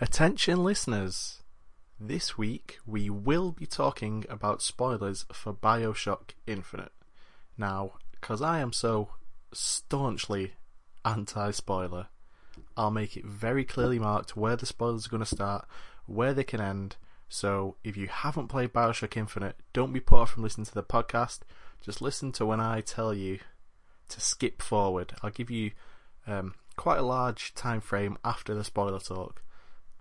Attention listeners, this week we will be talking about spoilers for Bioshock Infinite. Now, because I am so staunchly anti spoiler, I'll make it very clearly marked where the spoilers are going to start, where they can end. So if you haven't played Bioshock Infinite, don't be put off from listening to the podcast. Just listen to when I tell you to skip forward. I'll give you um, quite a large time frame after the spoiler talk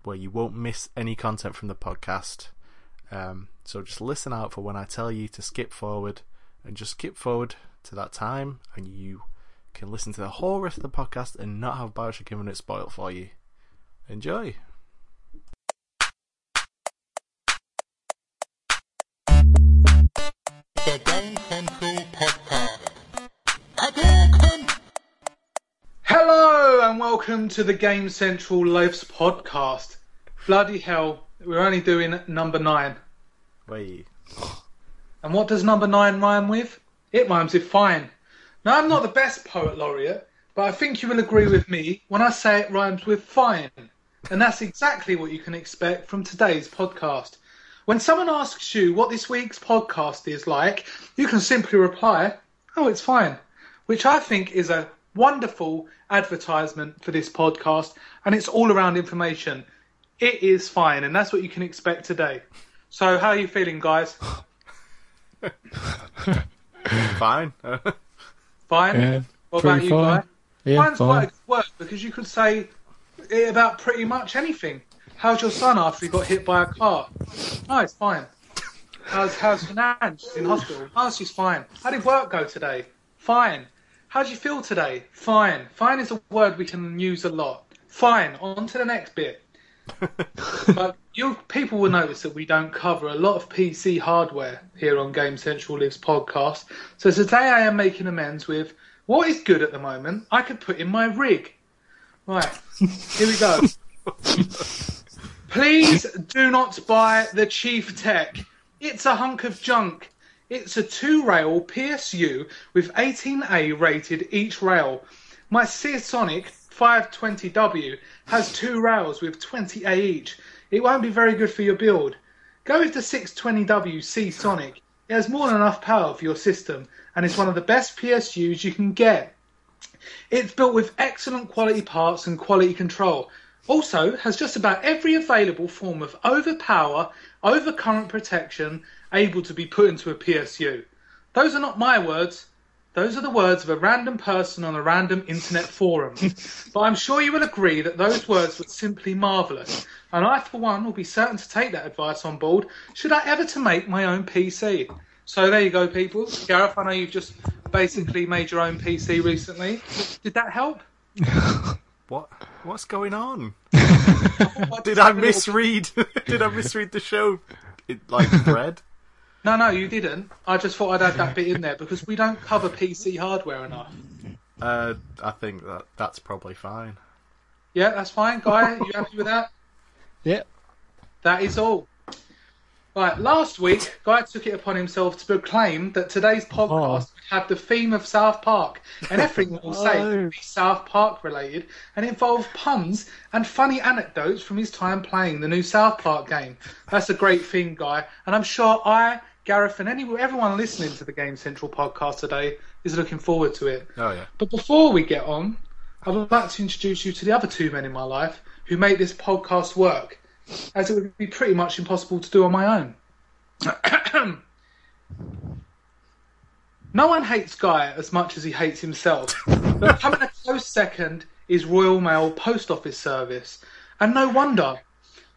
where you won't miss any content from the podcast. Um, so just listen out for when I tell you to skip forward and just skip forward to that time and you can listen to the whole rest of the podcast and not have Bioshock Infinite spoiled for you. Enjoy! Welcome to the Game Central Lives podcast. Bloody hell, we're only doing number nine. Wait. And what does number nine rhyme with? It rhymes with fine. Now, I'm not the best poet laureate, but I think you will agree with me when I say it rhymes with fine. And that's exactly what you can expect from today's podcast. When someone asks you what this week's podcast is like, you can simply reply, Oh, it's fine, which I think is a wonderful advertisement for this podcast, and it's all around information. It is fine, and that's what you can expect today. So, how are you feeling, guys? Fine. Fine? Yeah, what about you, fine. Guy? Yeah, Mine's quite a fine. good word because you could say it about pretty much anything. How's your son after he got hit by a car? Oh, it's fine. How's how's Fernand? She's in hospital. Oh, she's fine. How did work go today? Fine. How do you feel today? Fine. Fine is a word we can use a lot. Fine. On to the next bit. but you people will notice that we don't cover a lot of PC hardware here on Game Central Lives podcast. So today I am making amends with what is good at the moment. I could put in my rig. Right. Here we go. Please do not buy the Chieftec. It's a hunk of junk. It's a two rail PSU with 18A rated each rail. My Seasonic 520W has two rails with 20A each. It won't be very good for your build. Go with the 620W Seasonic. It has more than enough power for your system and is one of the best PSUs you can get. It's built with excellent quality parts and quality control. Also has just about every available form of overpower, overcurrent protection able to be put into a PSU. Those are not my words. Those are the words of a random person on a random internet forum. but I'm sure you will agree that those words were simply marvellous. And I, for one, will be certain to take that advice on board should I ever to make my own PC. So there you go, people. Gareth, I know you've just basically made your own PC recently. Did that help? what? What's going on? What Did I misread? Did I misread the show? It, like bread. No, no, you didn't. I just thought I'd add that bit in there because we don't cover PC hardware enough. Uh, I think that that's probably fine. Yeah, that's fine, Guy. You happy with that? Yeah. That is all. Right, last week, Guy took it upon himself to proclaim that today's oh. podcast would have the theme of South Park, and everything we'll say Oh. would be South Park related and involve puns and funny anecdotes from his time playing the new South Park game. That's a great theme, Guy, and I'm sure I, Gareth, and anyone, everyone listening to the Game Central podcast today is looking forward to it. Oh yeah. But before we get on, I would like to introduce you to the other two men in my life who make this podcast work, as it would be pretty much impossible to do on my own. no one hates Guy as much as he hates himself, but coming a close second is Royal Mail Post Office Service, and no wonder.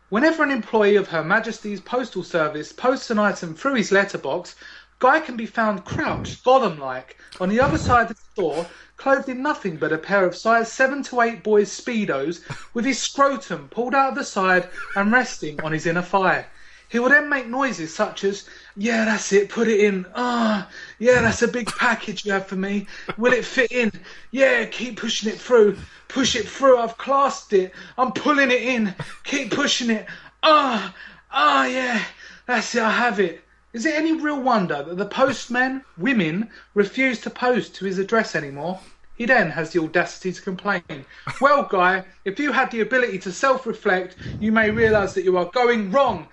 Whenever an employee of Her Majesty's Postal Service posts an item through his letterbox, Guy can be found crouched, Gollum like, on the other side of the door, clothed in nothing but a pair of size 7 to 8 boys' Speedos, with his scrotum pulled out of the side and resting on his inner thigh. He would then make noises such as, Yeah, that's it, put it in. Ah, yeah, that's a big package you have for me. Will it fit in? Yeah, keep pushing it through. Push it through, I've clasped it. I'm pulling it in. Keep pushing it. Ah, ah, yeah, that's it, I have it. Is it any real wonder that the postmen, women, refuse to post to his address anymore? He then has the audacity to complain. Well, Guy, if you had the ability to self reflect, you may realise that you are going wrong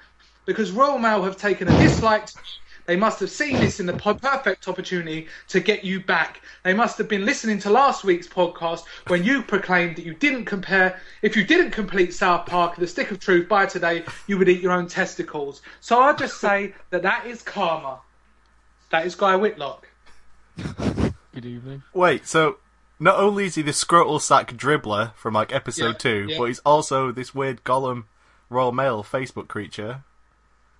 because Royal Mail have taken a dislike to. They must have seen this in the perfect opportunity to get you back. They must have been listening to last week's podcast when you proclaimed that you didn't compare. If you didn't complete South Park, The Stick of Truth by today, you would eat your own testicles. So I'll just say that that is karma. That is Guy Whitlock. Good evening. Wait, so not only is he the scrotal sack dribbler from like episode Yeah, two, yeah. but he's also this weird Gollum Royal Mail Facebook creature.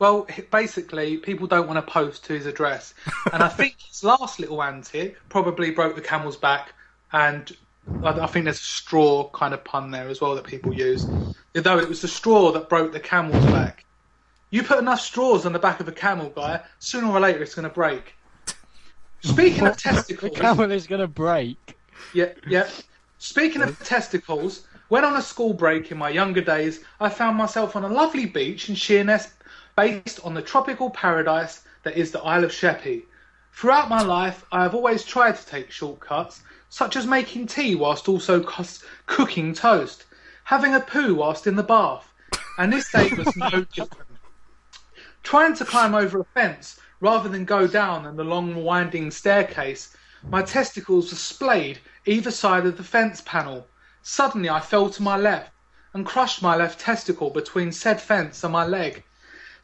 Well, basically, people don't want to post to his address, and I think his last little antic probably broke the camel's back, and I, I think there's a straw kind of pun there as well that people use. Though it was the straw that broke the camel's back. You put enough straws on the back of a camel, guy, sooner or later it's going to break. Speaking of testicles. The camel is gonna break. yeah, yeah. Speaking of testicles, when on a school break in my younger days, I found myself on a lovely beach in Sheerness, based on the tropical paradise that is the Isle of Sheppey. Throughout my life, I have always tried to take shortcuts, such as making tea whilst also cooking toast, having a poo whilst in the bath, and this day was no different. Trying to climb over a fence rather than go down in the long winding staircase, my testicles were splayed either side of the fence panel. Suddenly I fell to my left and crushed my left testicle between said fence and my leg.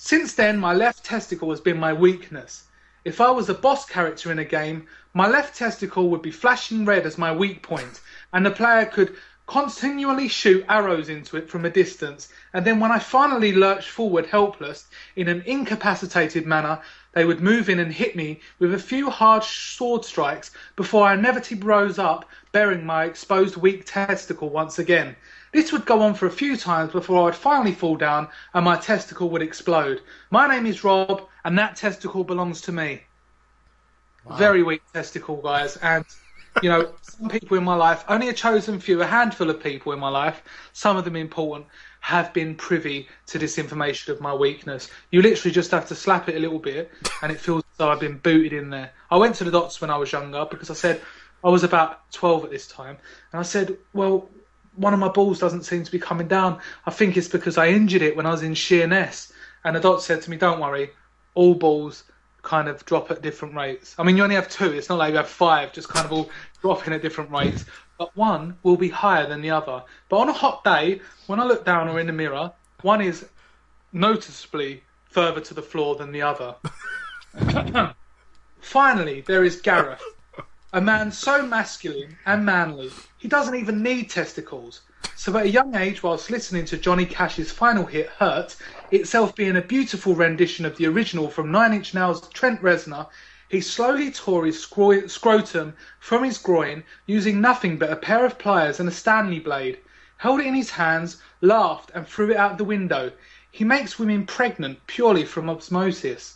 Since then, my left testicle has been my weakness. If I was a boss character in a game, my left testicle would be flashing red as my weak point, and the player could continually shoot arrows into it from a distance, and then when I finally lurched forward helpless, in an incapacitated manner, they would move in and hit me with a few hard sword strikes before I inevitably rose up, bearing my exposed weak testicle once again. This would go on for a few times before I would finally fall down and my testicle would explode. My name is Rob, and that testicle belongs to me. Very weak testicle, guys. And, you know, some people in my life, only a chosen few, a handful of people in my life, some of them important, have been privy to this information of my weakness. You literally just have to slap it a little bit, and it feels as though I've been booted in there. I went to the doctors when I was younger because I said I was about 12 at this time, and I said, well, one of my balls doesn't seem to be coming down. I think it's because I injured it when I was in Sheerness. And the doctor said to me, don't worry, all balls kind of drop at different rates. I mean, you only have two. It's not like you have five, just kind of all dropping at different rates. But one will be higher than the other. But on a hot day, when I look down or in the mirror, one is noticeably further to the floor than the other. Finally, there is Gareth, a man so masculine and manly, he doesn't even need testicles. So at a young age, whilst listening to Johnny Cash's final hit, Hurt, itself being a beautiful rendition of the original from Nine Inch Nails' Trent Reznor, he slowly tore his scro- scrotum from his groin using nothing but a pair of pliers and a Stanley blade. Held it in his hands, laughed, and threw it out the window. He makes women pregnant purely from osmosis.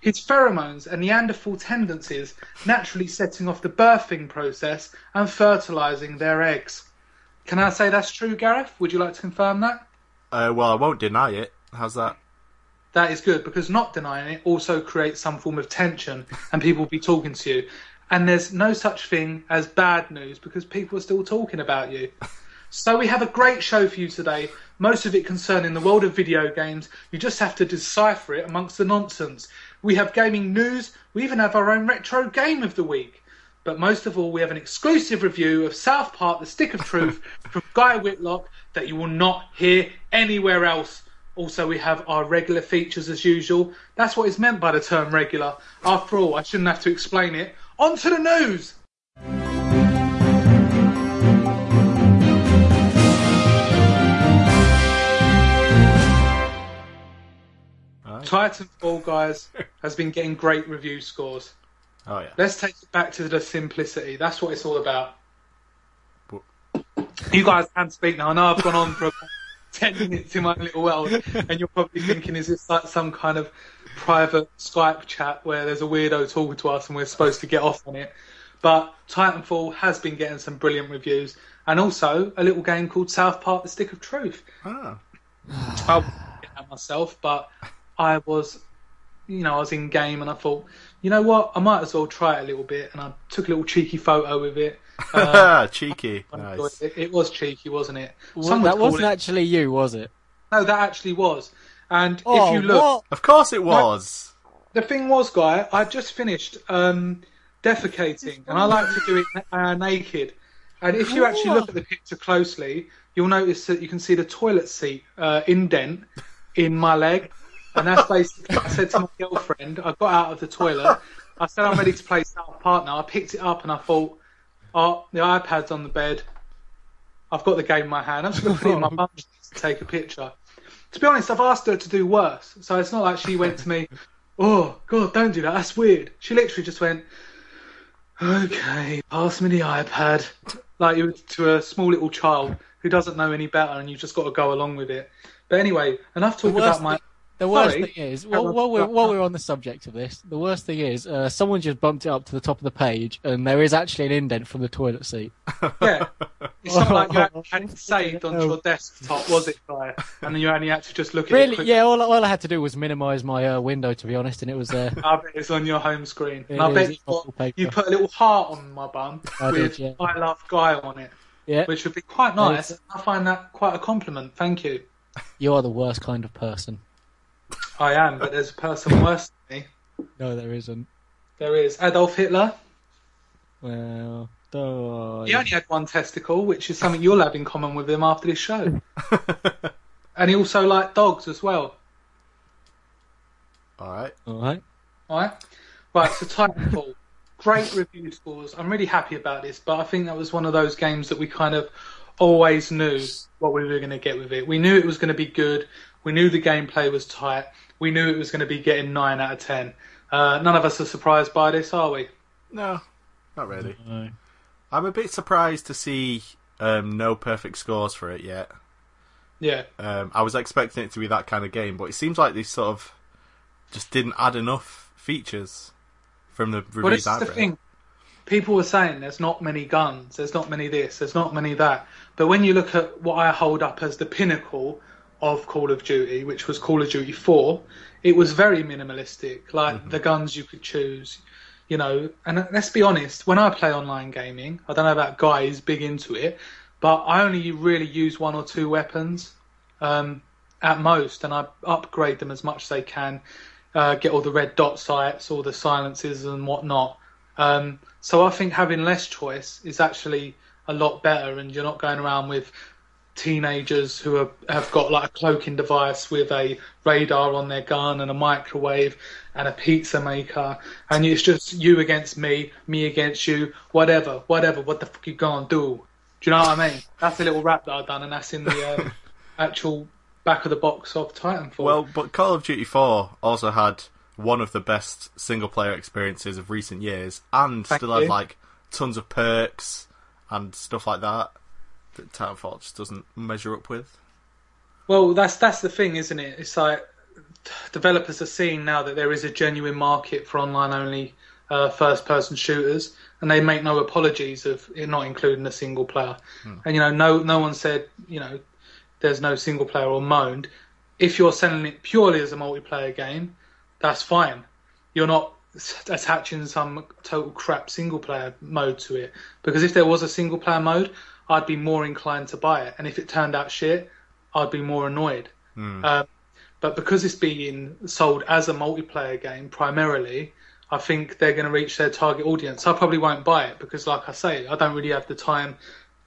His pheromones and Neanderthal tendencies naturally setting off the birthing process and fertilizing their eggs. Can I say that's true, Gareth? Would you like to confirm that? Uh, well, I won't deny it. How's that? That is good because not denying it also creates some form of tension and people will be talking to you. And there's no such thing as bad news because people are still talking about you. So we have a great show for you today, most of it concerning the world of video games. You just have to decipher it amongst the nonsense. We have gaming news, we even have our own retro game of the week. But most of all, we have an exclusive review of South Park The Stick of Truth from Guy Whitlock that you will not hear anywhere else. Also, we have our regular features as usual. That's what is meant by the term regular. After all, I shouldn't have to explain it. On to the news! Titanfall, guys, has been getting great review scores. Oh yeah. Let's take it back to the simplicity. That's what it's all about. But- You guys can speak now. I know I've gone on for about 10 minutes in my little world, and you're probably thinking, is this like some kind of private Skype chat where there's a weirdo talking to us and we're supposed to get off on it? But Titanfall has been getting some brilliant reviews, and also a little game called South Park: The Stick of Truth. Ah. I wouldn't get that myself, but I was, you know, I was in game and I thought, you know what, I might as well try it a little bit, and I took a little cheeky photo with it, Cheeky. Nice. it. It was cheeky, wasn't it? Well, that wasn't it- actually you, was it? No, that actually was. And Oh, if you look, what? Of course it was. the thing was, guy, I just finished um, defecating, and I like to do it uh, naked. And if you actually look at the picture closely, you'll notice that you can see the toilet seat uh, indent in my leg, and that's basically. I said to my girlfriend, I got out of the toilet. I said I'm ready to play South Partner. I picked it up and I thought, oh, the iPad's on the bed. I've got the game in my hand. I'm just going to put it in my bum to take a picture. To be honest, I've asked her to do worse, so it's not like she went to me, oh God, don't do that. That's weird. She literally just went, okay, pass me the iPad, like you to a small little child who doesn't know any better, and you just got to go along with it. But anyway, enough talk about my. The worst Sorry. thing is, while, while we're while we're on the subject of this, the worst thing is, uh, someone just bumped it up to the top of the page, and there is actually an indent from the toilet seat. Yeah, it's not like you had, saved onto your desktop, was it, guy? And then you only had to just look at it. Really? Yeah. All, all I had to do was minimise my uh, window, to be honest, and it was there. I bet it's on your home screen. I bet you, it's put, you put a little heart on my bum I did, with yeah. I love Guy on it, yeah. which would be quite. Nice. I find that quite a compliment. Thank you. You are the worst kind of person. I am, but there's a person worse than me. No, there isn't. There is Adolf Hitler. Well, oh, He only had one testicle, which is something you'll have in common with him after this show. and he also liked dogs as well. All right. all right. Right? Right, so Titanfall. Great review scores. I'm really happy about this, but I think that was one of those games that we kind of always knew what we were going to get with it. We knew it was going to be good. We knew the gameplay was tight. We knew it was going to be getting 9 out of 10. Uh, none of us are surprised by this, are we? No, not really. No. I'm a bit surprised to see um, no perfect scores for it yet. Yeah. Um, I was expecting it to be that kind of game, but it seems like they sort of just didn't add enough features from the Well, reviews this is the thing. People were saying there's not many guns, there's not many this, there's not many that. But when you look at what I hold up as the pinnacle of Call of Duty, which was Call of Duty 4, it was very minimalistic. Like the guns you could choose, you know. And let's be honest, when I play online gaming, I don't know about guys big into it, but I only really use one or two weapons um, at most, and I upgrade them as much as they can. Uh, get all the red dot sights, all the silences and whatnot. Um, so I think having less choice is actually a lot better, and you're not going around with teenagers who are, have got like a cloaking device with a radar on their gun and a microwave and a pizza maker, and it's just you against me, me against you, whatever, whatever. What the fuck you gonna do? Do you know what I mean? That's a little rap that I've done, and that's in the uh, actual back of the box of Titanfall. Well, but Call of Duty 4 also had one of the best single player experiences of recent years and Thank still had like tons of perks and stuff like that that Titanfall just doesn't measure up with. Well, that's that's the thing, isn't it? It's like developers are seeing now that there is a genuine market for online only uh, first person shooters, and they make no apologies of it not including a single player. And you know, no no one said you know there's no single player or moaned. If you're selling it purely as a multiplayer game, that's fine. You're not attaching some total crap single player mode to it because if there was a single player mode, I'd be more inclined to buy it, and if it turned out shit, I'd be more annoyed. Um, but because it's being sold as a multiplayer game primarily, I think they're going to reach their target audience. I probably won't buy it because, like I say, I don't really have the time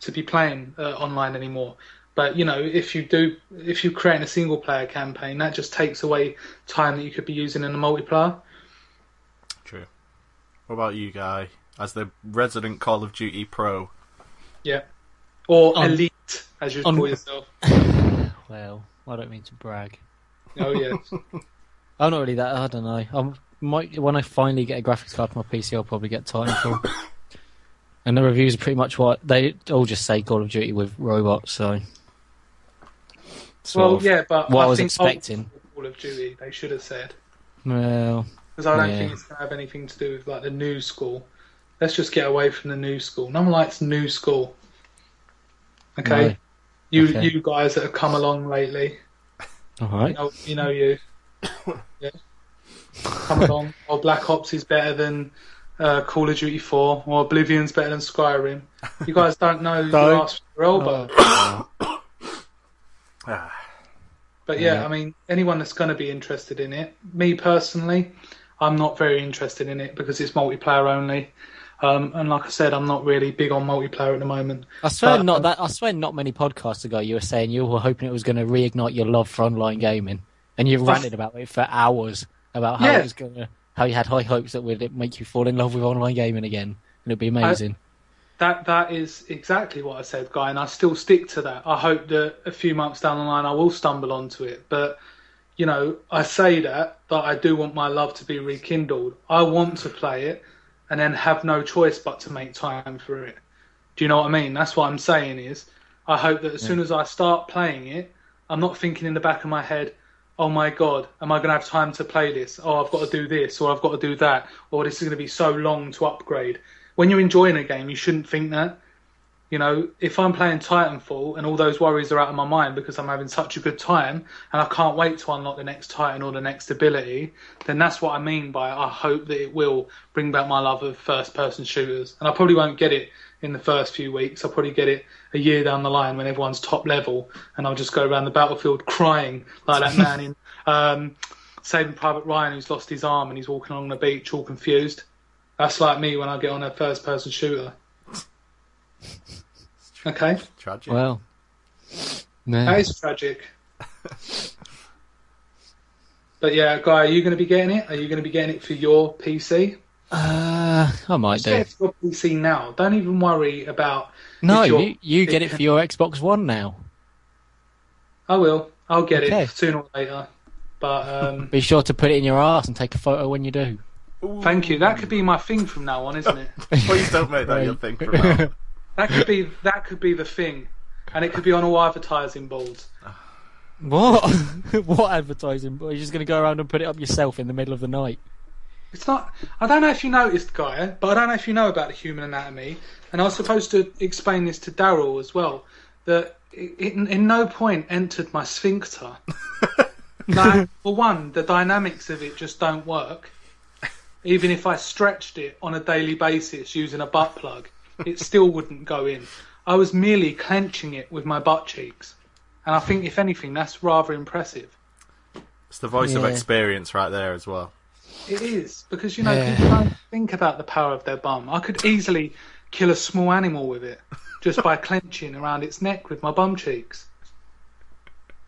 to be playing uh, online anymore. But you know, if you do, if you create a single player campaign, that just takes away time that you could be using in a multiplayer. True. What about you, Guy? As the resident Call of Duty pro, Yeah, or On- elite, as you on- call yourself. Well, I don't mean to brag. Oh yeah, I'm not really that. I don't know. I might when I finally get a graphics card for my PC, I'll probably get Titanfall. and the reviews are pretty much what they all just say Call of Duty with robots. So, well of yeah, but what I I was think expecting. Call of Duty, they should have said. Well, because I don't Yeah. think it's going to have anything to do with like the new school. Let's just get away from the new school. No one likes new school. Okay, No. you Okay. you guys that have come along lately, all you know, you know you. Yeah. Come along. Or Black Ops is better than uh, Call of Duty 4 or Oblivion's better than Skyrim. You guys don't know you Don't. ask for your elbow. Ah, But yeah, Yeah. I mean, anyone that's going to be interested in it, me personally, I'm not very interested in it because it's multiplayer only. Um, and like I said, I'm not really big on multiplayer at the moment. I swear, But, not um, that. I swear, not many podcasts ago, you were saying you were hoping it was going to reignite your love for online gaming, and you ranted about it for hours about how Yeah. it was going to, how you had high hopes that it would it make you fall in love with online gaming again, and it'd be amazing. That that is exactly what I said, guy, and I still stick to that. I hope that a few months down the line I will stumble onto it, but you know, I say that, but I do want my love to be rekindled. I want to play it, and then have no choice but to make time for it. Do you know what I mean? That's what I'm saying. Is I hope that as soon as I start playing it, I'm not thinking in the back of my head, "Oh my god, am I going to have time to play this? Oh, I've got to do this, or I've got to do that, or this is going to be so long to upgrade." When you're enjoying a game, you shouldn't think that. You know, if I'm playing Titanfall and all those worries are out of my mind because I'm having such a good time and I can't wait to unlock the next Titan or the next ability, then that's what I mean by I hope that it will bring back my love of first person shooters. And I probably won't get it in the first few weeks. I'll probably get it a year down the line when everyone's top level and I'll just go around the battlefield crying like that man in um, Saving Private Ryan who's lost his arm and he's walking along the beach all confused. That's like me when I get on a first person shooter. Okay, tragic. Well, no. that is tragic. But yeah, Guy, are you going to be getting it? Are you going to be getting it for your PC? uh, I might Just get it for your PC now. Don't even worry about. No, you're- you, you get it for your Xbox One now. I will. I'll get Okay. it sooner or later. But um, Be sure to put it in your ass and take a photo when you do. thank you. That could be my thing from now on, isn't it? Please don't make that your thing from now. That could be that could be the thing, and it could be on all advertising boards. What? what advertising? You're just going to go around and put it up yourself in the middle of the night? It's not. I don't know if you noticed, Guy, but I don't know if you know about the human anatomy. And I was supposed to explain this to Daryl as well. That it, it in no point entered my sphincter. like, for one, the dynamics of it just don't work. Even if I stretched it on a daily basis using a butt plug, it still wouldn't go in. I was merely clenching it with my butt cheeks. And I think, if anything, that's rather impressive. It's the voice of experience right there as well. It is because you know Yeah. people don't think about the power of their bum. I could easily kill a small animal with it just by clenching around its neck with my bum cheeks.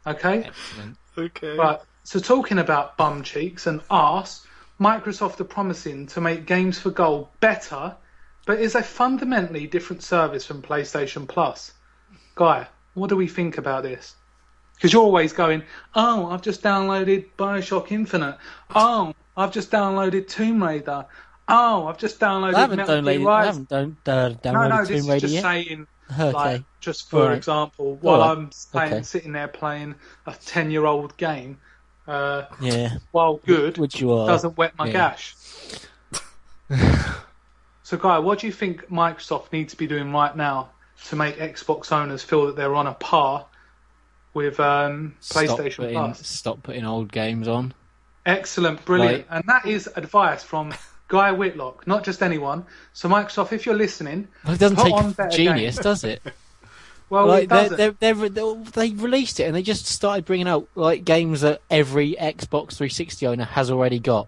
Okay, Excellent. Okay. right. So talking about bum cheeks and arse, Microsoft are promising to make Games for Gold better, but is a fundamentally different service from PlayStation Plus. Guy, what do we think about this? Because you're always going, oh, I've just downloaded Bioshock Infinite. Oh, I've just downloaded Tomb Raider. Oh, I've just downloaded I haven't Metal downloaded, I Rise. haven't down, uh, no, downloaded no, this Tomb is Raider just yet. saying, Okay. like, just for Alright. example, while Alright. I'm playing, Okay. sitting there playing a 10 year old game, uh, yeah. while good, Which you are. doesn't wet my yeah. gash. so, Guy, what do you think Microsoft needs to be doing right now to make Xbox owners feel that they're on a par with um, Stop PlayStation putting, Plus? Stop putting old games on. Excellent, brilliant. Right. And that is advice from Guy Whitlock, not just anyone. So, Microsoft, if you're listening, Well, it doesn't take genius, games. does it? well, like it they doesn't. they they they released it and they just started bringing out like games that every Xbox 360 owner has already got.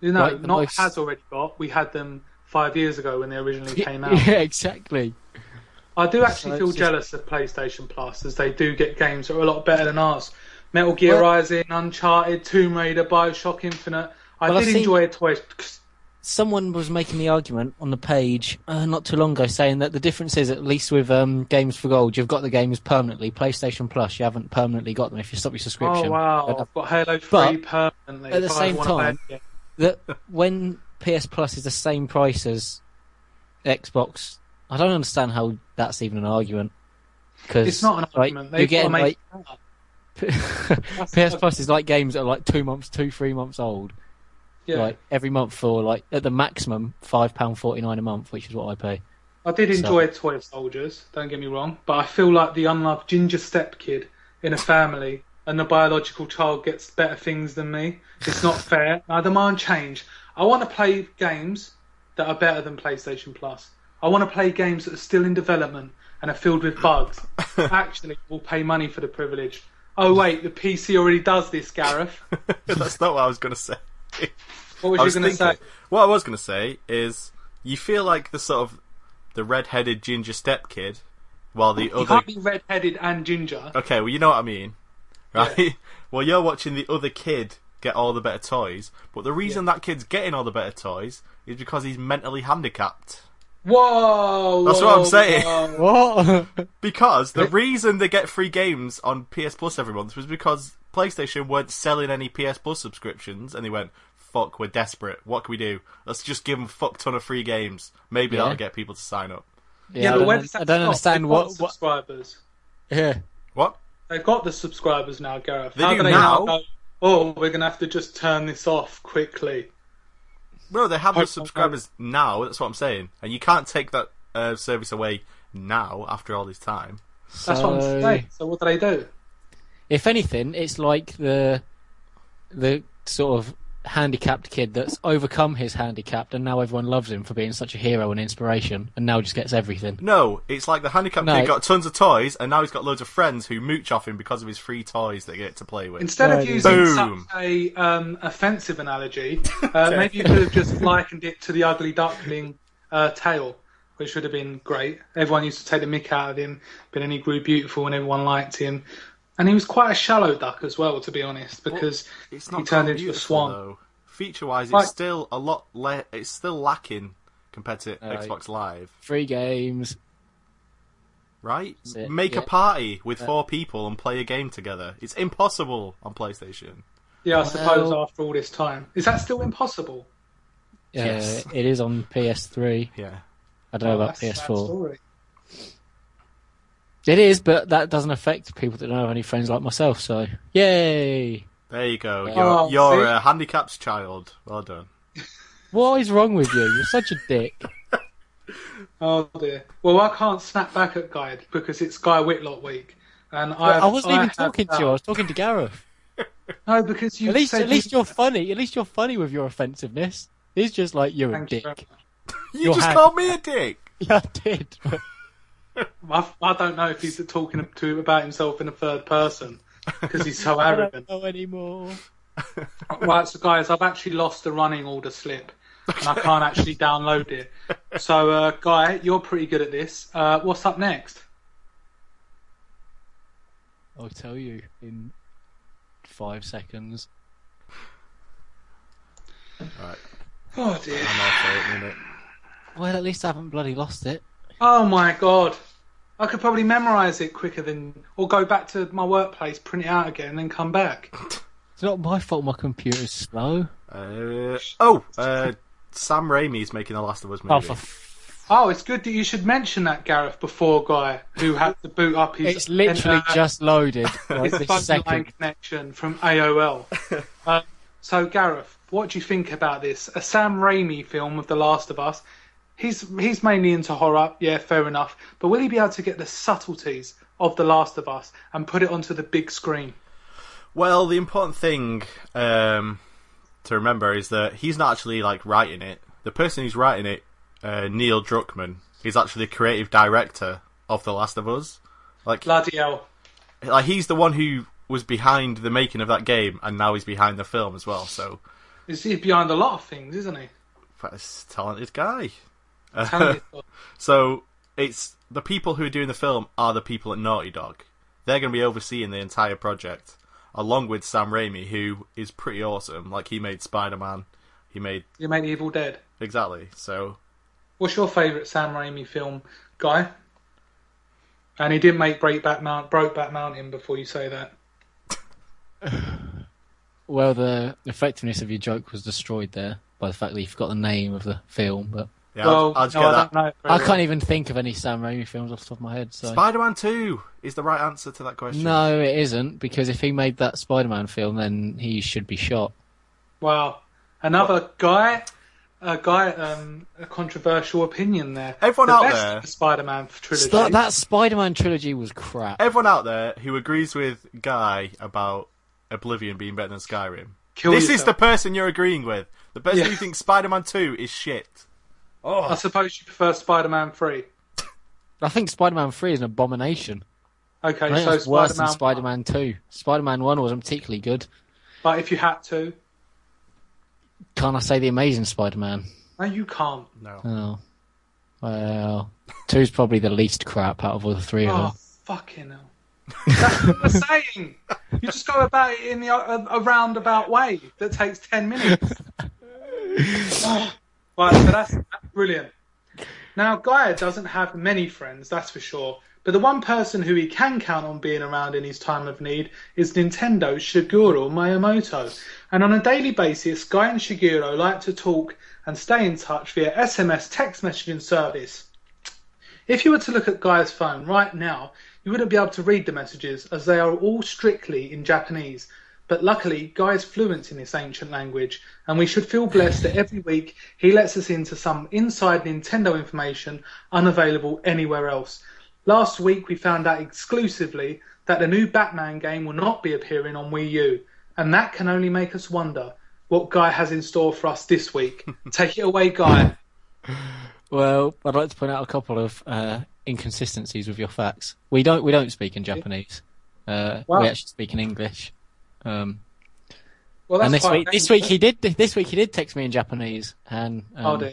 You know, like not most- has already got. We had them five years ago when they originally came out. Yeah, exactly. I do actually So feel it's just- jealous of PlayStation Plus as they do get games that are a lot better than ours. Metal Gear Well- Rising, Uncharted, Tomb Raider, Bioshock Infinite. I Well, I've did seen- enjoy it twice. Someone was making the argument on the page uh, not too long ago, saying that the difference is at least with um, Games for Gold, you've got the games permanently. PlayStation Plus, you haven't permanently got them if you stop your subscription. Oh wow, But I've got Halo But, permanently. at the same time- that when PS Plus is the same price as Xbox, I don't understand how that's even an argument. Cause, it's not an like, argument. you're They've got to getting like PS Plus is like games that are like two months, two three months old. yeah. Like every month for like at the maximum five pound forty nine a month, which is what I pay. I did So- enjoy Toy Soldiers. Don't get me wrong, but I feel like the unloved ginger step kid in a family, and the biological child gets better things than me. It's not fair. I demand change. I want to play games that are better than PlayStation Plus. I want to play games that are still in development and are filled with bugs. Actually, we'll pay money for the privilege. Oh wait, the PC already does this, Gareth. That's not what I was going to say. What was I you was going to say? what I was going to say is, you feel like the sort of the red-headed ginger step kid, while the You other can't be red-headed and ginger. Okay, well, you know what I mean, right? well, you're watching the other kid get all the better toys, but the reason that kid's getting all the better toys is because he's mentally handicapped. Whoa! That's what I'm saying. whoa. What? Because the reason they get free games on PS Plus every month was because PlayStation weren't selling any PS Plus subscriptions, and they went, "Fuck, we're desperate. What can we do? Let's just give them fuck ton of free games. Maybe Yeah. that'll get people to sign up." Yeah, Yeah, I but don't, where un- does that I don't understand what, what. subscribers. Yeah. What? They've got the subscribers now, Gareth. They How do do they now. Go? Oh, we're gonna have to just turn this off quickly. No, they have the subscribers now. That's what I'm saying, and you can't take that uh, service away now after all this time. That's what I'm saying. So what do they do? If anything, it's like the the sort of handicapped kid that's overcome his handicap, and now everyone loves him for being such a hero and inspiration, and now just gets everything. No, it's like the handicapped No. kid got tons of toys, and now he's got loads of friends who mooch off him because of his free toys that he get to play with. Instead of using Boom. such a um, offensive analogy, uh, maybe you could have just likened it to the ugly duckling uh, tale, which would have been great. Everyone used to take the mick out of him, but then he grew beautiful and everyone liked him. And he was quite a shallow duck as well, to be honest, because It's he turned into a swan. though. Feature-wise, it's Like- still a lot. Le- it's still lacking compared to Uh, Xbox Live, Free games. right? That's Make yeah. a party with four people and play a game together. It's impossible on PlayStation. Yeah, I suppose Well- after all this time. Is that still impossible? Uh, Yes. It is on PS3. Yeah. I don't know Oh, about that's a sad PS4. Story. It is, but that doesn't affect people that don't have any friends like myself. So, yay! There you go. You're, Oh, you're a handicapped child. Well done. What is wrong with you? You're such a dick. Oh dear. Well, I can't snap back at Guy because it's Guy Whitlock week, and I. I wasn't even have, talking to uh, you. I was talking to Gareth. No, because you At least, said at least you- you're funny. At least you're funny with your offensiveness. He's just like you're a Thank you dick. You Your just hand- called me a dick. Yeah, I did. I, I don't know if he's talking to about himself in a third person because he's so I arrogant. don't know anymore. Right, so guys, I've actually lost the running order slip, and I can't actually download it. So, uh, Guy, you're pretty good at this. Uh, what's up next? I'll tell you in five seconds. Right. Oh dear. I'm off for it minute. Well, at least I haven't bloody lost it. Oh my god. I could probably memorise it quicker than, or go back to my workplace, print it out again, and then come back. It's not my fault. My computer's slow. Uh, oh, uh, Sam Raimi's making the Last of Us movie. Oh, for f- Oh, it's good that you should mention that, Gareth, before Guy, who had to boot up his. it's literally uh, just loaded right his this phone line second. connection from AOL. um, so, Gareth, what do you think about this? A Sam Raimi film of The Last of Us. He's he's mainly into horror, yeah, fair enough. But will he be able to get the subtleties of The Last of Us and put it onto the big screen? Well, the important thing um, to remember is that he's not actually like writing it. The person who's writing it, uh, Neil Druckmann, is actually the creative director of The Last of Us. Like, Bloody hell! like he's the one who was behind the making of that game, and now he's behind the film as well. So, He's he's behind a lot of things, isn't he? that's a talented guy. Uh, Talented. So it's the people who are doing the film are the people at Naughty Dog. They're going to be overseeing the entire project, along with Sam Raimi, who is pretty awesome. Like he made Spider Man, he made you made Evil Dead. exactly. So What's your favourite Sam Raimi film, Guy? And he didn't make Breakback Mount, Brokeback Mountain before you say that. Well, the effectiveness of your joke was destroyed there by the fact that you forgot the name of the film. But yeah, well, I'll, I'll just no, get I that. know. it I can't even think of any Sam Raimi films off the top of my head. So Spider Man Two is the right answer to that question. no, it isn't because if he made that Spider-Man film, then he should be shot. Wow, another guy, a guy, um, a controversial opinion there. Everyone the out best there- Spider-Man trilogy. St- that Spider-Man trilogy was crap. Everyone out there who agrees with Guy about Oblivion being better than Skyrim, Kill this is the person you're agreeing with. The person Yeah. who thinks Spider Man Two is shit. Oh. I Oh, suppose you prefer Spider-Man 3. I think Spider-Man Three is an abomination. Okay, I think so it's worse Spider-Man. than Spider-Man Two. Spider-Man One wasn't particularly good. But if you had to, Can't I say the Amazing Spider-Man? no, you can't. no. Oh, well, two's probably the least crap out of all the three of Oh, them. fucking hell. That's what I'm saying. You just go about it in the a, a roundabout way that takes ten minutes. Oh, that's, that's brilliant. Now, Guy doesn't have many friends, that's for sure. But the one person who he can count on being around in his time of need is Nintendo's Shigeru Miyamoto. And on a daily basis, Guy and Shigeru like to talk and stay in touch via SMS text messaging service. If you were to look at Guy's phone right now, you wouldn't be able to read the messages as they are all strictly in Japanese. But luckily, Guy is fluent in this ancient language, and we should feel blessed that every week he lets us into some inside Nintendo information unavailable anywhere else. Last week we found out exclusively that the new Batman game will not be appearing on Wii U, and that can only make us wonder what Guy has in store for us this week. Take it away, Guy. Well, I'd like to point out a couple of uh, inconsistencies with your facts. We don't we don't speak in Japanese. Uh, Wow. We actually speak in English. Um, Well, that's and this week, this week he did. This week he did text me in Japanese, and um, Oh.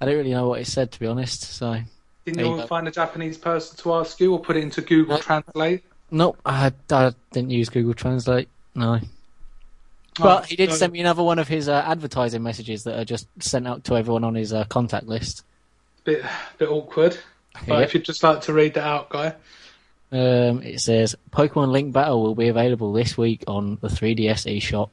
I don't really know what he said to be honest. So Didn't you you find a Japanese person to ask you, or put it into Google No. Translate? nope, I, I didn't use Google Translate. No, but Oh, he did so- send me another one of his uh, advertising messages that are just sent out to everyone on his uh, contact list. A bit bit awkward. But Yep. if you'd just like to read that out, guy. Um, it says Pokemon Link Battle will be available this week on the 3DS eShop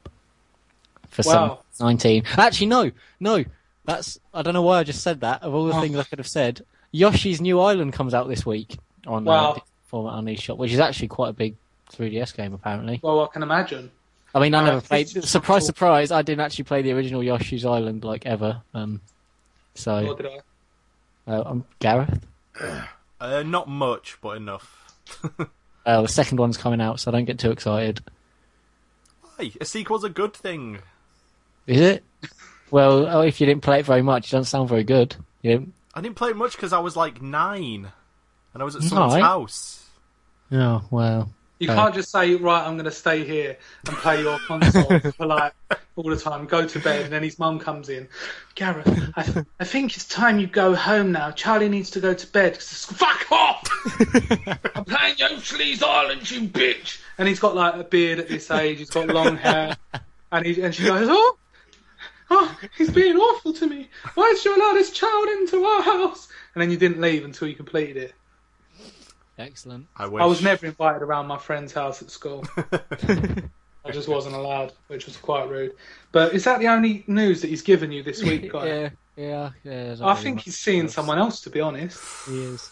for Wow. 19. Actually, no, no. That's I don't know why I just said that. Of all the Oh. things I could have said, Yoshi's New Island comes out this week on Wow. uh, format on eShop, which is actually quite a big 3DS game apparently. Well, I can imagine. I mean, I Uh, never played. Surprise, cool. surprise! I didn't actually play the original Yoshi's Island like ever. Um, Or so did I? uh, I'm Gareth. Uh, not much, but enough. Uh, the second one's coming out, so don't get too excited. Hey, a sequel's a good thing. Is it? Well, oh, if you didn't play it very much, it doesn't sound very good. You didn't? I didn't play it much because I was like nine, and I was at someone's Nine? house. Oh, well. You can't just say, right, I'm going to stay here and play your console for like all the time, go to bed, and then his mum comes in. Gareth, I, I think it's time you go home now. Charlie needs to go to bed. 'cause- Fuck off! I'm playing Yoshi's Island, you bitch! And he's got like a beard at this age, he's got long hair, and, he, and she goes, oh, oh, he's being awful to me. Why did you allow this child into our house? And then you didn't leave until you completed it. Excellent. I wish. I was never invited around my friend's house at school. I just wasn't allowed, which was quite rude. But is that the only news that he's given you this week, guy? Yeah, yeah, yeah. I really think he's seeing else. someone else, to be honest, He is.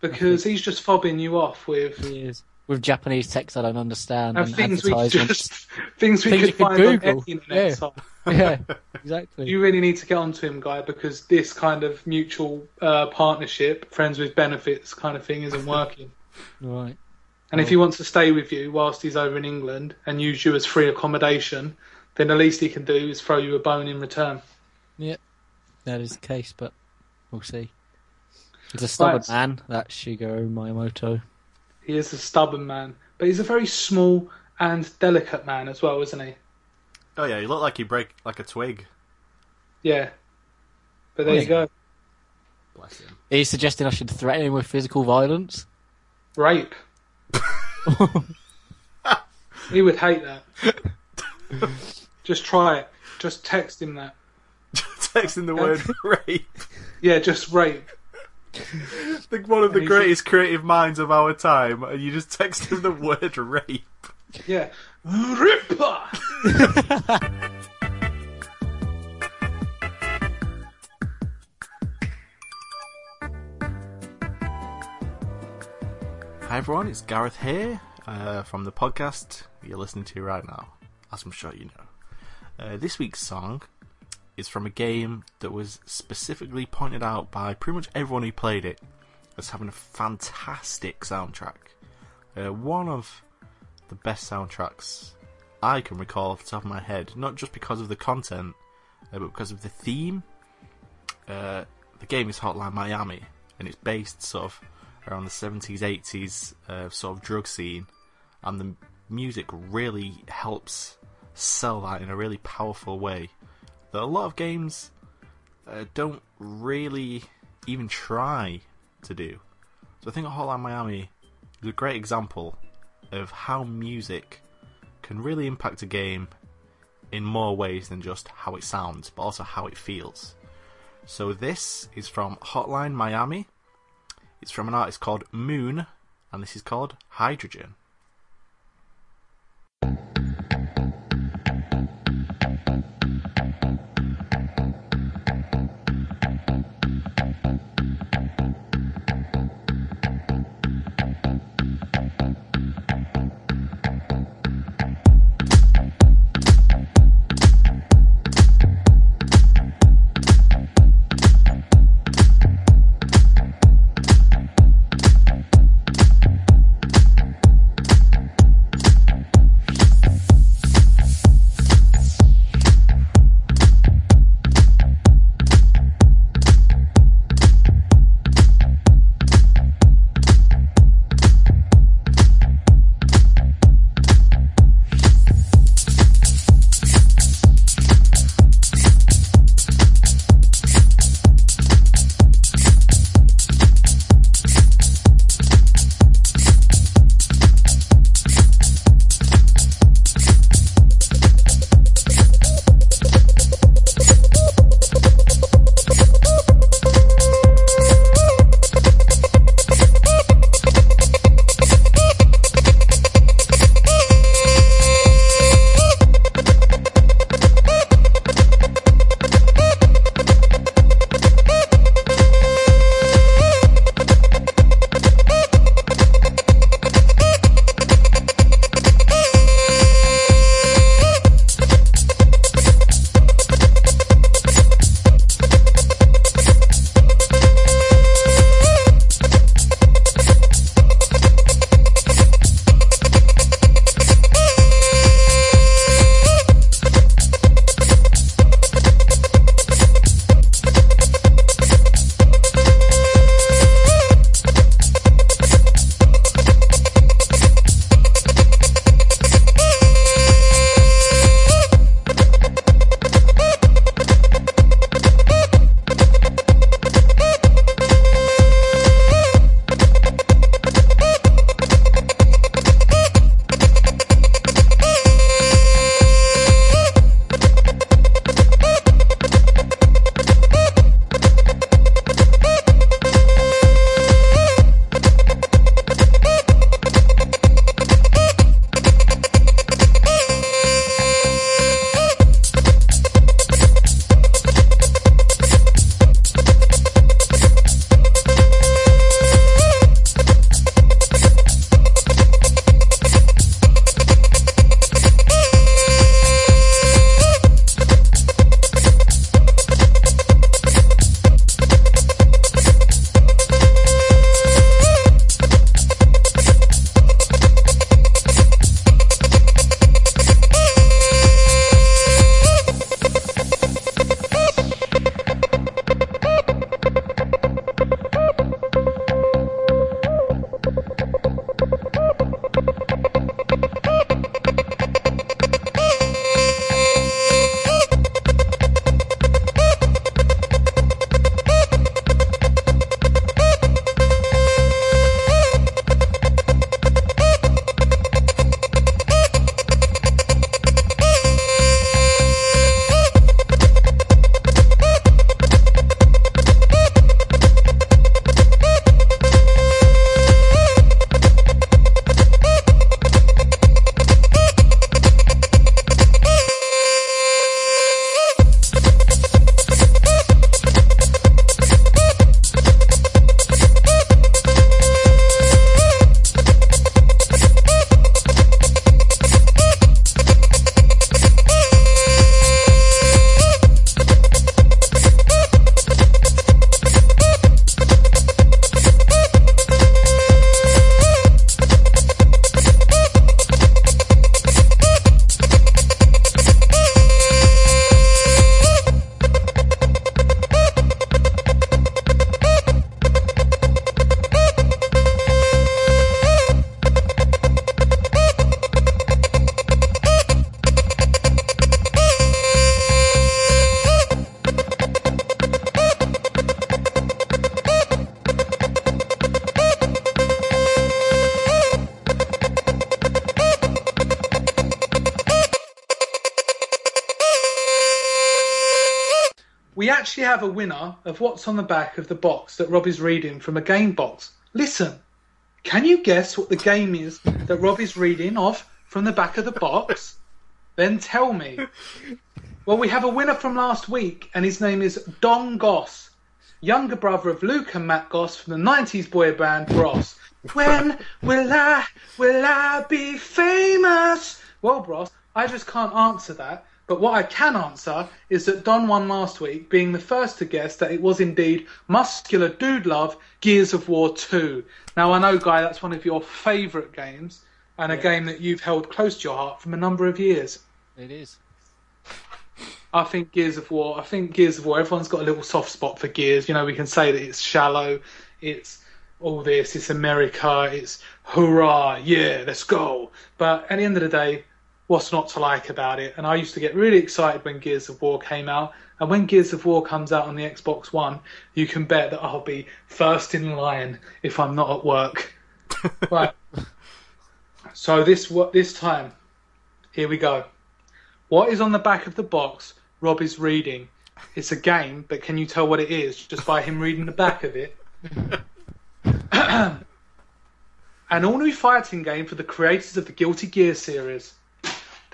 because he's just fobbing you off with He is. With Japanese text I don't understand and and, things we advertisements. just things we Things could you could find on Google, internet yeah. yeah, exactly. You really need to get onto him, guy, because this kind of mutual uh, partnership, friends with benefits kind of thing, isn't working. Right. And if he wants to stay with you whilst he's over in England and use you as free accommodation, then the least he can do is throw you a bone in return. Yep, that is the case, but we'll see. He's a stubborn Right. man, that Shigeru Miyamoto. He is a stubborn man, but he's a very small and delicate man as well, isn't he? Oh yeah, you look like you break like a twig. Yeah. But there Oh, you go. Bless him. He's suggesting I should threaten him with physical violence. Rape. he would hate that. Just try it. Just text him that. Texting the word rape. Yeah, just rape. Like one of the He's- greatest creative minds of our time, and you just text him the word rape. Yeah. Ripper! Hi everyone, it's Gareth here uh, from the podcast you're listening to right now, as I'm sure you know. Uh, this week's song is from a game that was specifically pointed out by pretty much everyone who played it as having a fantastic soundtrack. Uh, one of the best soundtracks I can recall off the top of my head, not just because of the content, uh, but because of the theme. uh, the game is Hotline Miami, and it's based sort of around the 70s, 80s uh, sort of drug scene, and the music really helps sell that in a really powerful way. That a lot of games uh, don't really even try to do. So I think Hotline Miami is a great example of how music can really impact a game in more ways than just how it sounds, but also how it feels. So this is from Hotline Miami. It's from an artist called Moon, and this is called Hydrogen. Have a winner of what's on the back of the box that Rob is reading from a game box. Listen, can you guess what the game is that Rob is reading off from the back of the box? Then tell me. Well, we have a winner from last week, and his name is Don Goss, younger brother of Luke and Matt Goss from the 90s boy band Bros. When will I, will I be famous? Well, Bros, I just can't answer that. But what I can answer is that Don won last week, being the first to guess that it was indeed Muscular Dude Love Gears of War 2. Now, I know, Guy, that's one of your favourite games, and a game that you've held close to your heart from a number of years. It is. I think Gears of War. I think Gears of War. Everyone's got a little soft spot for Gears. You know, we can say that it's shallow. It's all this. It's America. It's hurrah, yeah, let's go. But at the end of the day, what's not to like about it? And I used to get really excited when Gears of War came out. And when Gears of War comes out on the Xbox One, you can bet that I'll be first in line if I'm not at work. right. So this this time, here we go. What is on the back of the box Rob is reading? It's a game, but can you tell what it is just by him reading the back of it? An all new fighting game for the creators of the Guilty Gear series.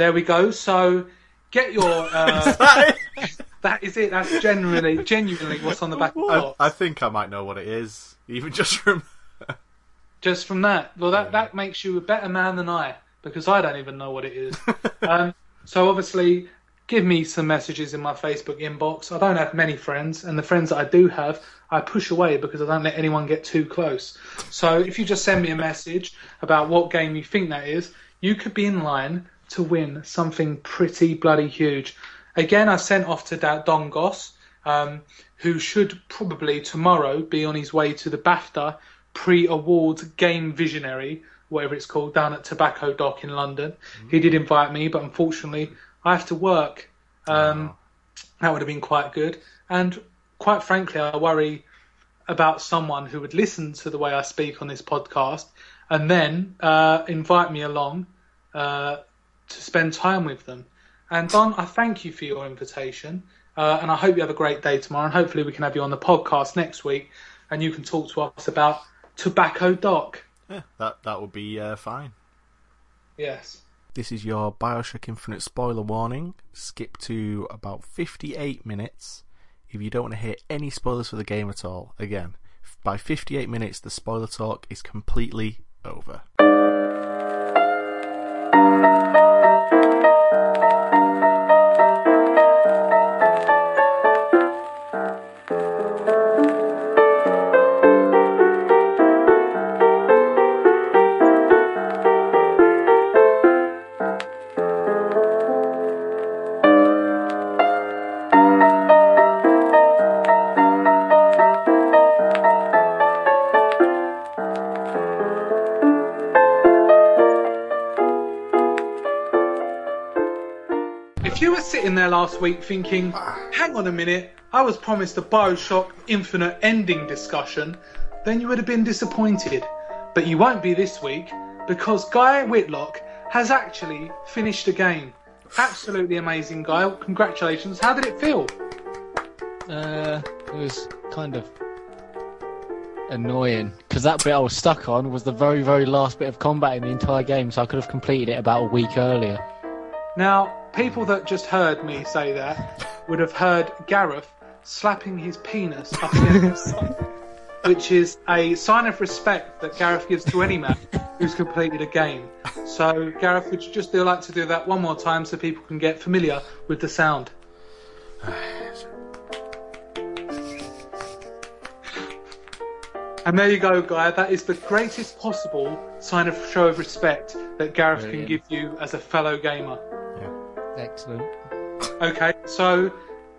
There we go. So get your. Uh, that is it. That's generally, genuinely what's on the back of the I. I think I might know what it is, even just from. Just from that. Well, that, that makes you a better man than I, because I don't even know what it is. um, so obviously, give me some messages in my Facebook inbox. I don't have many friends, and the friends that I do have, I push away because I don't let anyone get too close. So if you just send me a message about what game you think that is, you could be in line to win something pretty bloody huge. Again, I sent off to Da- Don Goss, um, who should probably tomorrow be on his way to the BAFTA pre-awards game visionary, whatever it's called, down at Tobacco Dock in London. He did invite me, but unfortunately, I have to work. Um, That would have been quite good. And quite frankly, I worry about someone who would listen to the way I speak on this podcast and then uh, invite me along uh, to spend time with them. And Don, I thank you for your invitation, uh, and I hope you have a great day tomorrow. And hopefully, we can have you on the podcast next week, and you can talk to us about Tobacco Dock. Yeah, that that would be uh, fine. Yes. This is your Bioshock Infinite spoiler warning. Skip to about 58 minutes if you don't want to hear any spoilers for the game at all. Again, by 58 minutes, the spoiler talk is completely over. Last week thinking, hang on a minute, I was promised a Bioshock Infinite ending discussion, then you would have been disappointed. But you won't be this week because Guy Whitlock has actually finished the game. Absolutely amazing, Guy. Congratulations. How did it feel? Uh, it was kind of annoying because that bit I was stuck on was the very, very last bit of combat in the entire game, so I could have completed it about a week earlier. Now, people that just heard me say that would have heard Gareth slapping his penis up against which is a sign of respect that Gareth gives to any man who's completed a game. So, Gareth, would you just do like to do that one more time so people can get familiar with the sound? And there you go, Guy. That is the greatest possible sign of show of respect that Gareth can give you as a fellow gamer. Excellent. Okay, so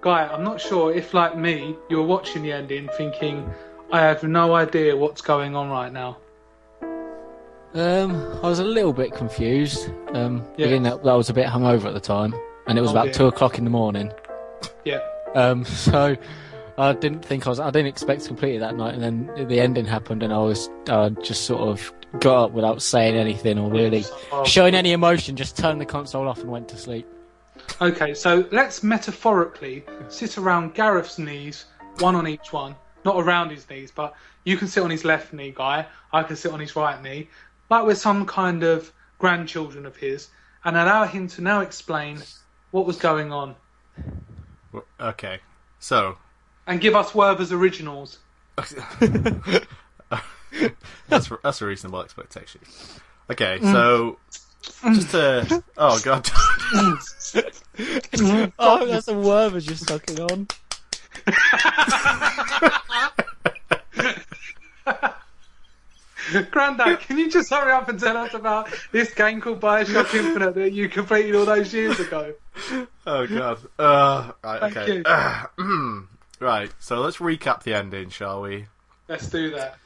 Guy, I'm not sure if, like me, you were watching the ending thinking, I have no idea what's going on right now. Um, I was a little bit confused. Um, Yeah. being that, that I was a bit hungover at the time, and it was Oh, about dear. two o'clock in the morning. Yeah. Um, so I didn't think I was. I didn't expect to complete it that night, and then the ending happened, and I was uh, just sort of got up without saying anything or really Oh, showing any emotion. Just turned the console off and went to sleep. Okay, so let's metaphorically sit around Gareth's knees, one on each one. Not around his knees, but you can sit on his left knee, guy. I can sit on his right knee, like we're some kind of grandchildren of his, and allow him to now explain what was going on Okay, so and give us Werther's originals. that's that's a reasonable expectation. Okay, so mm. Just a. oh god, Oh, that's a word was just sucking on. Grandad, can you just hurry up and tell us about this game called Bioshock Infinite that you completed all those years ago? oh god. Uh, right, Thank okay. you. Uh, right, so let's recap the ending, shall we? Let's do that.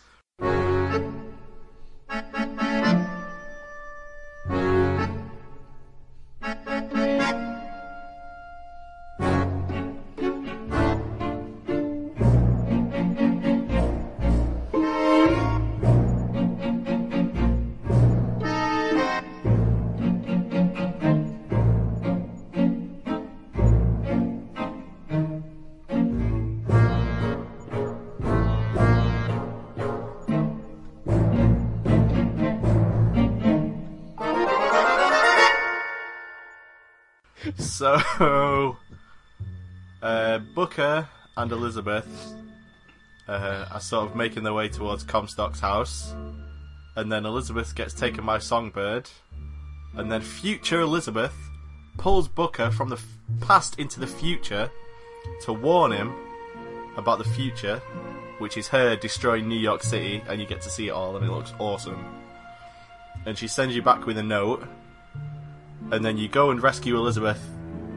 So, uh, Booker and Elizabeth uh, are sort of making their way towards Comstock's house, and then Elizabeth gets taken by Songbird, and then future Elizabeth pulls Booker from the f- past into the future to warn him about the future, which is her destroying New York City, and you get to see it all, and it looks awesome. And she sends you back with a note and then you go and rescue Elizabeth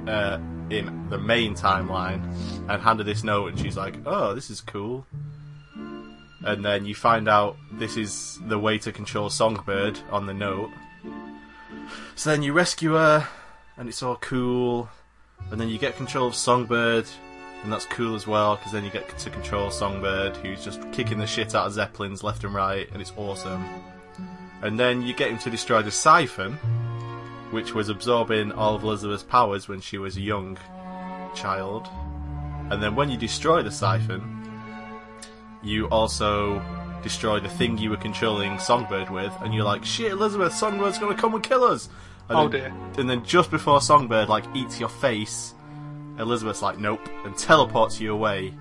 uh, in the main timeline and handed this note, and she's like, "Oh, this is cool." And then you find out this is the way to control Songbird on the note. So then you rescue her, and it's all cool. And then you get control of Songbird, and that's cool as well because then you get to control Songbird, who's just kicking the shit out of Zeppelins left and right, and it's awesome. And then you get him to destroy the siphon, which was absorbing all of Elizabeth's powers when she was a young child. And then when you destroy the siphon, you also destroy the thing you were controlling Songbird with, and you're like, shit, Elizabeth, Songbird's gonna come and kill us! And Oh then, dear. And then just before Songbird, like, eats your face, Elizabeth's like, nope, and teleports you away.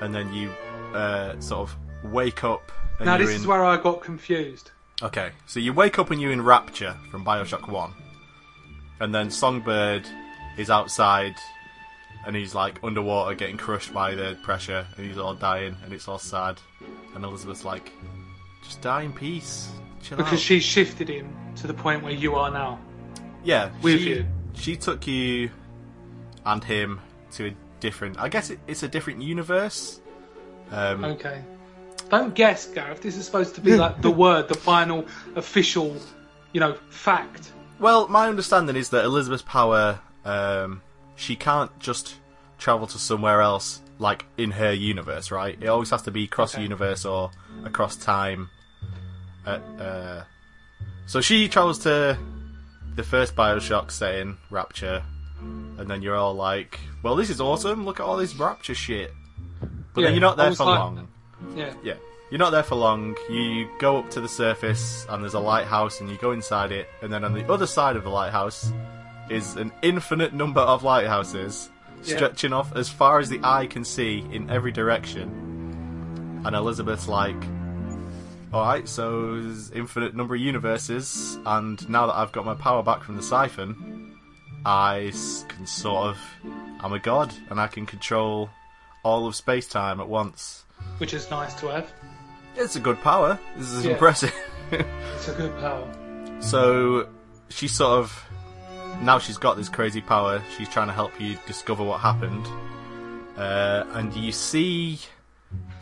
And then you, uh, sort of wake up. And Now this in... is where I got confused. Okay, so you wake up and you're in Rapture from Bioshock 1. And then Songbird is outside and he's like underwater getting crushed by the pressure and he's all dying and it's all sad. And Elizabeth's like, just die in peace. Chill Because out. she shifted him to the point where you are now. yeah, with she, you. She took you and him to a different. I guess it, it's a different universe. Um, Okay. Don't guess, Gareth. This is supposed to be like the word, the final official, you know, fact. Well, my understanding is that Elizabeth's power, um, she can't just travel to somewhere else, like in her universe, right? It always has to be across Okay. universe or across time. Uh, uh, so she travels to the first Bioshock setting, Rapture, and then you're all like, "Well, this is awesome! Look at all this Rapture shit." But Yeah, then you're not there for like- long. Yeah. Yeah. You're not there for long. You go up to the surface and there's a lighthouse and you go inside it and then on the other side of the lighthouse is an infinite number of lighthouses Yeah. stretching off as far as the eye can see in every direction. And Elizabeth's like, Alright, so there's infinite number of universes and now that I've got my power back from the siphon, I can sort of I'm a god and I can control all of space-time at once. Which is nice to have. It's a good power. This is Yeah. impressive. It's a good power. so she sort of now she's got this crazy power. She's trying to help you discover what happened, uh, and you see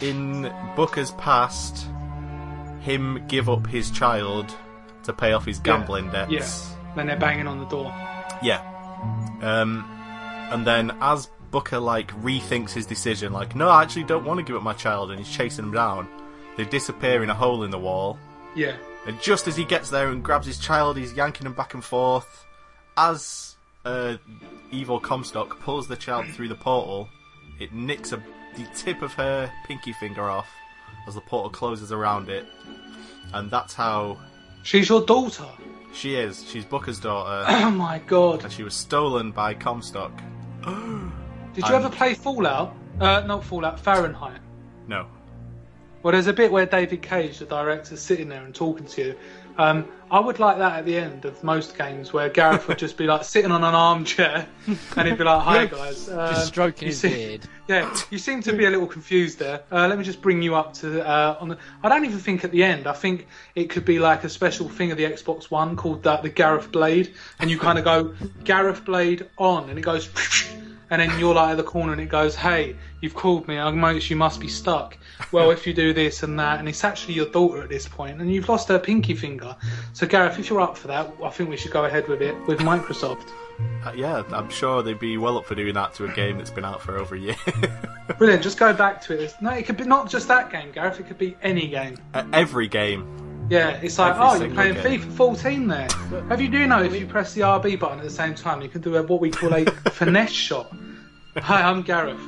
in Booker's past him give up his child to pay off his gambling debts. Yeah. Then they're banging on the door. Yeah. Um, and then as Booker like rethinks his decision, like, no, I actually don't want to give up my child, and he's chasing him down. They disappear in a hole in the wall, Yeah. and just as he gets there and grabs his child, he's yanking him back and forth. As uh, evil Comstock pulls the child through the portal, it nicks a, the tip of her pinky finger off as the portal closes around it, and that's how She's your daughter. she is. She's Booker's daughter, Oh my god. and she was stolen by Comstock. Did you I'm- ever play Fallout? Uh, not Fallout, Fahrenheit. No. Well, there's a bit where David Cage, the director, is sitting there and talking to you. Um, I would like that at the end of most games where Gareth would just be like sitting on an armchair and he'd be like, "Hi guys." Uh, Just stroking you his see- beard. Yeah, you seem to be a little confused there. Uh, let me just bring you up to uh, on the. I don't even think at the end. I think it could be like a special thing of the Xbox One called the, the Gareth Blade, and you kind of go Gareth Blade on, and it goes, and then you're like at the corner, and it goes, "Hey, you've called me. I notice you must be stuck. Well, if you do this and that, and it's actually your daughter at this point, and you've lost her pinky finger. So, Gareth, if you're up for that, I think we should go ahead with it with Microsoft. Uh, yeah, I'm sure they'd be well up for doing that to a game that's been out for over a year. Brilliant. Just go back to it. No, it could be not just that game, Gareth. It could be any game. Uh, Every game. Yeah, it's like, Every oh, you're playing game. FIFA 14 there. Have you do know if you press the RB button at the same time, you can do a, what we call a finesse shot. Hi, I'm Gareth.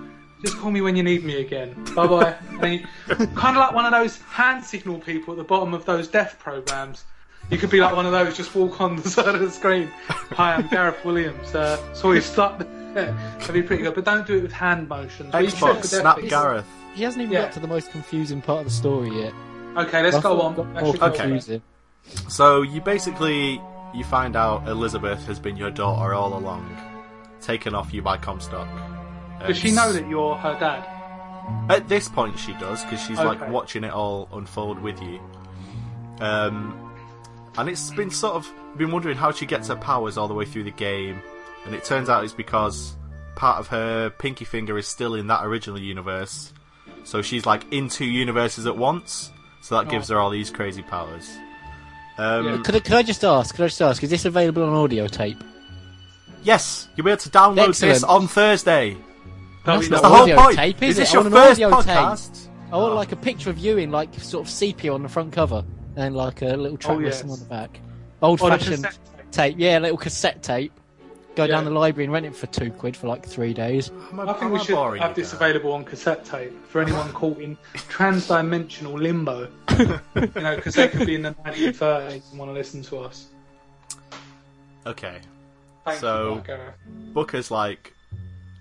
Just call me when you need me again. Bye bye. kind of like one of those hand signal people at the bottom of those death programs. You could be like one of those, just walk on the side of the screen. Hi, I'm Gareth Williams. Uh, sorry, start there. That'd be pretty good, but don't do it with hand motions. But you should Xbox, Snap. Gareth. He hasn't even Yeah. got to the most confusing part of the story yet. Okay, let's go on. Got That more should go Okay. So you basically you find out Elizabeth has been your daughter all along, taken off you by Comstock. Does she know that you're her dad? At this point, she does because she's like watching it all unfold with you. Um, and it's been sort of been wondering how she gets her powers all the way through the game, and it turns out it's because part of her pinky finger is still in that original universe, so she's like in two universes at once. So that gives Oh. her all these crazy powers. Um, Yeah. Could I, could I just ask? Could I just ask? Is this available on audio tape? Yes, you'll be able to download this on Thursday. That's That's the whole point. tape, is is this it? your On first audio tape. I want Oh. like a picture of you in like sort of sepia on the front cover, and like a little track Oh, listing yes. on the back. Old On a fashioned tape, yeah, a little cassette tape. Go down the library and rent it for two quid for like three days. Am I think we should have this guys? available on cassette tape for anyone caught in trans-dimensional limbo. you know, because they could be in the 1930s and want to listen to us. Okay. Thank So- you, Booker's like,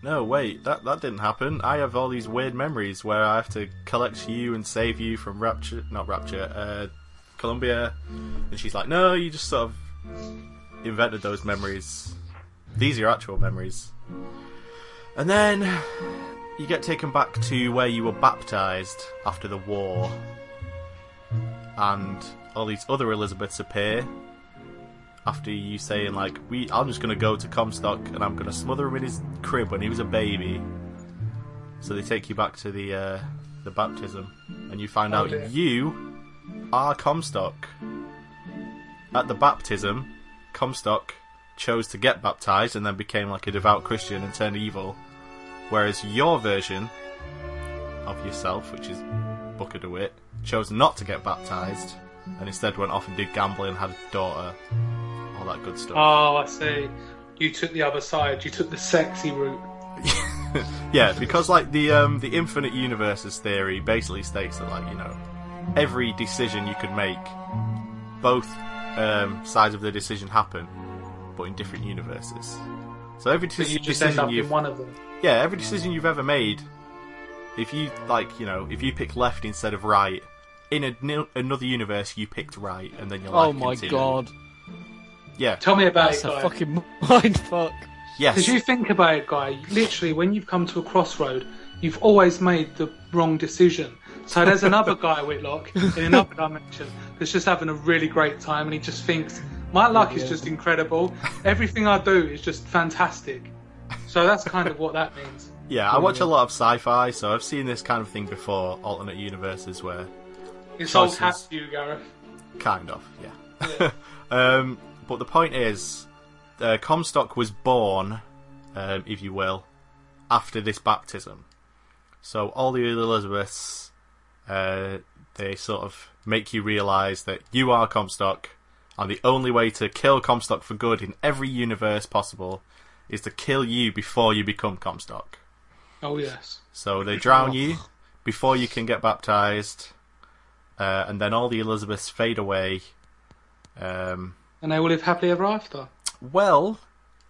no, wait, that that didn't happen. I have all these weird memories where I have to collect you and save you from Rapture, not Rapture, uh, Columbia. And she's like, no, you just sort of invented those memories. These are your actual memories. And then you get taken back to where you were baptized after the war. And all these other Elizabeths appear after you saying like we I'm just gonna go to Comstock and I'm gonna smother him in his crib when he was a baby. So they take you back to the uh, the baptism and you find Oh, out dear. you are Comstock. At the baptism, Comstock chose to get baptized and then became like a devout Christian and turned evil. Whereas your version of yourself, which is Booker DeWitt, chose not to get baptized and instead went off and did gambling and had a daughter. All that good stuff. Oh, I see. You took the other side. You took the sexy route. Yeah, because like the um, the infinite universes theory basically states that like you know every decision you could make, both um, sides of the decision happen, but in different universes. So every But deci- you just end decision up you've in one of them. yeah every decision you've ever made, if you like you know if you pick left instead of right, in a, another universe you picked right, and then you're like, Oh my continued. god, Yeah. Tell me about that's it, a guy. fucking mind fuck. Yes. Because you think about it, guy, literally, when you've come to a crossroad, you've always made the wrong decision. So there's another guy, Whitlock, in another dimension, that's just having a really great time, and he just thinks, my luck is just incredible. Everything I do is just fantastic. So that's kind of what that means. Yeah, I watch a lot of sci-fi, so I've seen this kind of thing before. Alternate universes where It's Choices. hat to you, Gareth. Kind of, yeah. um, but the point is, uh, Comstock was born, um, if you will, after this baptism. So all the Elizabeths, uh, they sort of make you realise that you are Comstock, and the only way to kill Comstock for good in every universe possible is to kill you before you become Comstock. Oh yes. So they drown you before you can get baptized, uh, and then all the Elizabeths fade away. Um, And they will live happily ever after. well,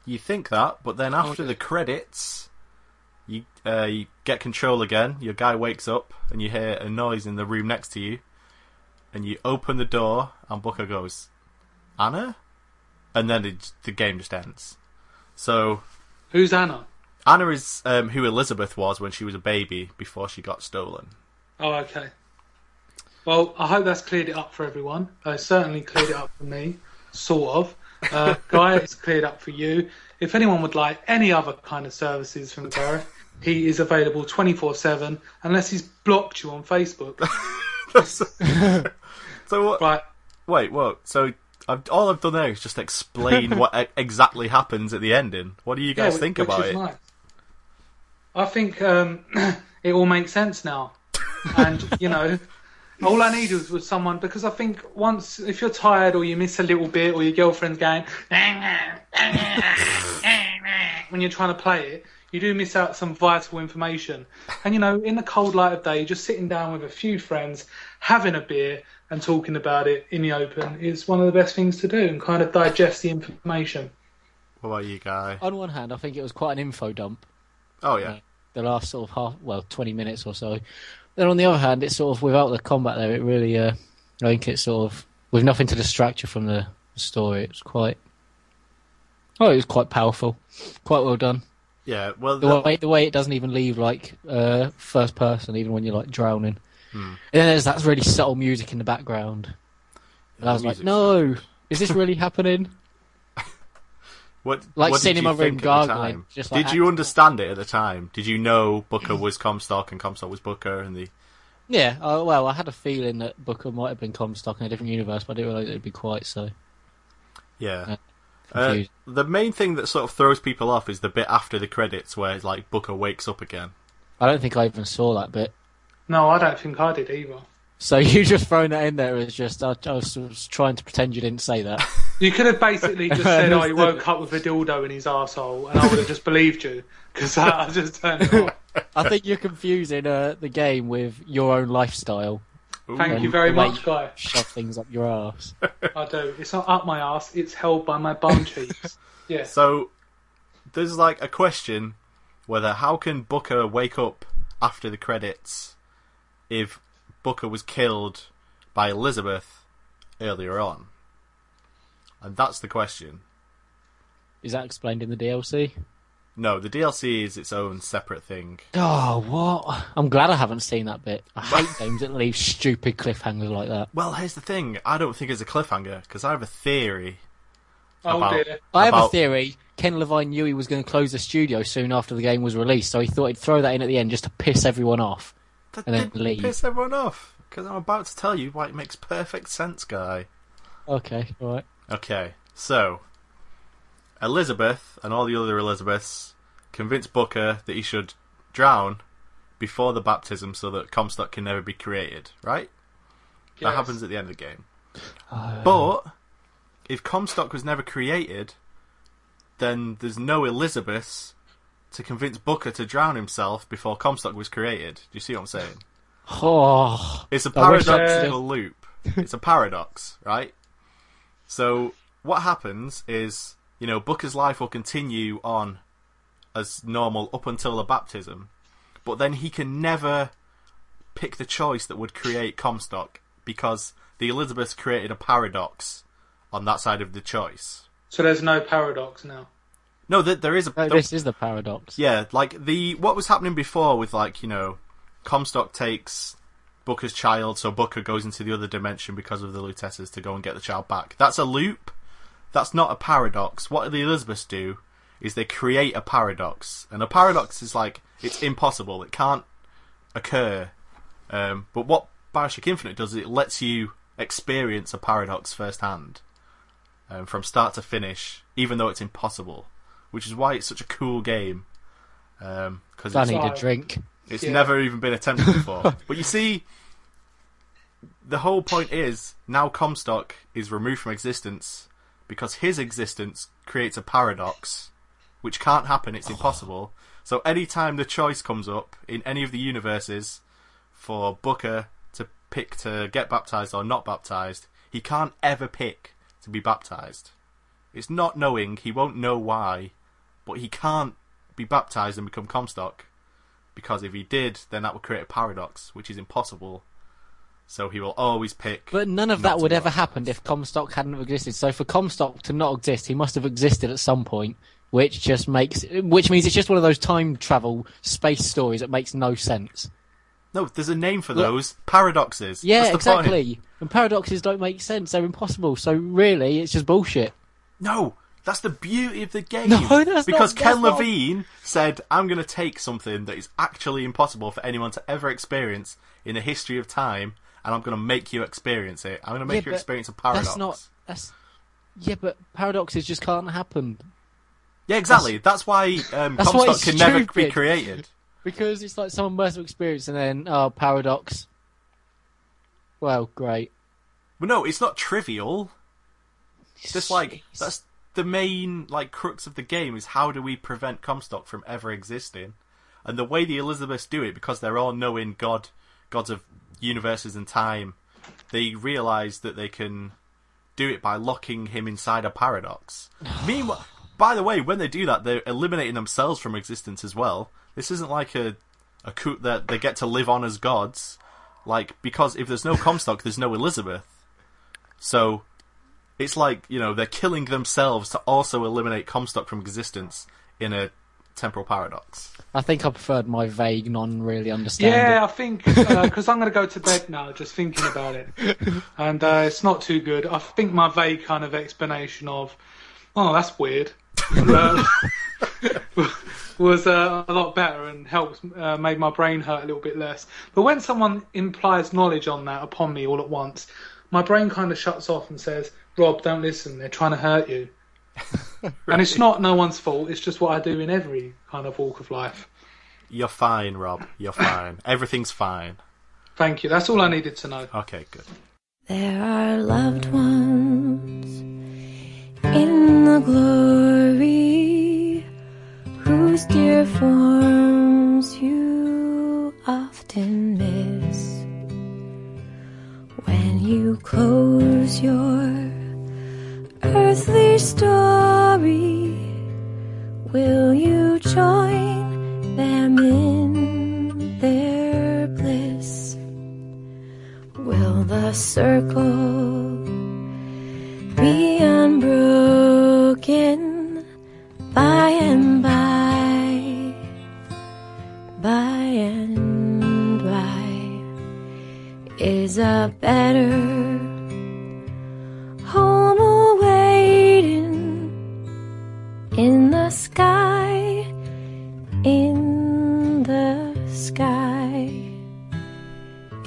you think that, but then after the credits, you uh, you get control again. Your guy wakes up, and you hear a noise in the room next to you, and you open the door, and Booker goes, "Anna," and then it, the game just ends. So Who's Anna? Anna is um, who Elizabeth was when she was a baby before she got stolen. Oh, okay. Well, I hope that's cleared it up for everyone. Uh, certainly cleared it up for me, sort of. Uh, Guy, it's cleared up for you. If anyone would like any other kind of services from Gareth, he is available 24 7, unless he's blocked you on Facebook. So what? Right. Wait, whoa. So I've, all I've done there is just explain what exactly happens at the ending. What do you guys Yeah, think about it? nice. I think um, it all makes sense now, and you know, all I needed was, was someone because I think once if you're tired or you miss a little bit or your girlfriend's going when you're trying to play it, you do miss out some vital information. And you know, in the cold light of day, just sitting down with a few friends, having a beer and talking about it in the open is one of the best things to do and kind of digest the information. What about you, guy? On one hand, I think it was quite an info dump. Oh yeah, the last sort of half, well, 20 minutes or so. Then on the other hand, it's sort of without the combat there, it really, uh, I think it's sort of with nothing to distract you from the story. It's quite, oh, it was quite powerful, quite well done. yeah. Well, The the- way the way it doesn't even leave like uh, first person, even when you're like drowning. And then there's that really subtle music in the background. And I was like, no, is this really happening? what, like what did cinema you room think at the gargling, time? just like Did you understand it at the time? Did you know Booker was Comstock and Comstock was Booker and the? Yeah, uh, well, I had a feeling that Booker might have been Comstock in a different universe, but I didn't realise it'd be quite so. Yeah. Yeah. Uh, the main thing that sort of throws people off is the bit after the credits where like Booker wakes up again. I don't think I even saw that bit. No, I don't think I did either. So you just thrown that in there is just I, I was, was trying to pretend you didn't say that. You could have basically just said, "Oh, he woke up with a dildo in his arsehole," and I would have just believed you because I, I just turned it off. I think you're confusing uh, the game with your own lifestyle. Thank you very the way much, guy. Shove things up your ass. I do. It's not up my ass. It's held by my bum cheeks. Yes. So there's like a question whether how can Booker wake up after the credits if Booker was killed by Elizabeth earlier on? And that's the question. Is that explained in the DLC? No, the DLC is its own separate thing. Oh, what? I'm glad I haven't seen that bit. I hate games that leave stupid cliffhangers like that. Well, here's the thing. I don't think it's a cliffhanger because I have a theory. oh about- dear. I have a theory. Ken Levine knew he was going to close the studio soon after the game was released, so he thought he'd throw that in at the end just to piss everyone off. That And then didn't leave. piss everyone off because I'm about to tell you why it makes perfect sense, guy. Okay, all right. Okay, so Elizabeth and all the other Elizabeths convince Booker that he should drown before the baptism so that Comstock can never be created, right? That happens at the end of the game. Uh, But if Comstock was never created, then there's no Elizabeths to convince Booker to drown himself before Comstock was created. Do you see what I'm saying? Oh, It's a wish paradoxical loop. It's a paradox, right? So what happens is, you know, Booker's life will continue on as normal up until the baptism, but then he can never pick the choice that would create Comstock because the Elizabeths created a paradox on that side of the choice. So there's no paradox now. No, th- there is a no, this is the paradox. yeah, like the what was happening before with like you know, Comstock takes Booker's child, so Booker goes into the other dimension because of the Luteces to go and get the child back. That's a loop. That's not a paradox. What the Elizabeths do is they create a paradox, and a paradox is like it's impossible. It can't occur. Um, but what Bioshock Infinite does is it lets you experience a paradox firsthand, um, from start to finish, even though it's impossible. Which is why it's such a cool game. Um, because I it's, need a drink. it's Yeah. never even been attempted before. but you see, the whole point is now Comstock is removed from existence because his existence creates a paradox which can't happen. It's impossible. So anytime the choice comes up in any of the universes for Booker to pick to get baptized or not baptized, he can't ever pick to be baptized. It's not knowing. He won't know why, but he can't be baptized and become Comstock because if he did, then that would create a paradox, which is impossible. So he will always pick. But none of that would ever happen if Comstock hadn't existed. So for Comstock to not exist, he must have existed at some point, which just makes, which means it's just one of those time travel space stories that makes no sense. No, there's a name for Look- those paradoxes. Yeah, the point. exactly. And paradoxes don't make sense; they're impossible. So really, it's just bullshit. No, that's the beauty of the game. No, that's because not- Ken that's not- Levine said, "I'm going to take something that is actually impossible for anyone to ever experience in the history of time, and I'm going to make you experience it. I'm going to make Yeah, you experience a paradox." That's not. That's yeah, but paradoxes just can't happen Yeah, exactly. That's, why um, That's why Comstock it's can never be stupid. created. because it's like someone must have experienced, and then oh, paradox. Well, great. No, it's not trivial. It's just like that's the main like crux of the game is how do we prevent Comstock from ever existing? And the way the Elizabeths do it, because they're all knowing God, gods of universes and time, they realise that they can do it by locking him inside a paradox. Meanwhile, by the way, when they do that, they're eliminating themselves from existence as well. This isn't like a a coup that they get to live on as gods. Like because if there's no Comstock, there's no Elizabeth. So it's like you know they're killing themselves to also eliminate Comstock from existence in a temporal paradox. I think I preferred my vague, non-really understanding. Yeah, I think because I'm going to go to bed now, just thinking about it, and uh, it's not too good. I think my vague kind of explanation of, "Oh, that's weird," uh, was uh, a lot better and helped uh, made my brain hurt a little bit less. But when someone implies knowledge on that upon me all at once, my brain kind of shuts off and says, "Rob, don't listen. They're trying to hurt you." And it's not no one's fault. It's just what I do in every kind of walk of life. You're fine, Rob. You're fine. Everything's fine. Thank you. That's all I needed to know. Okay, good. There are loved ones in the glory whose dear forms you often miss when you close your earthly story. Will you join them in their bliss? Will the circle be unbroken by and by, by Is a better home awaiting in the sky, in the sky?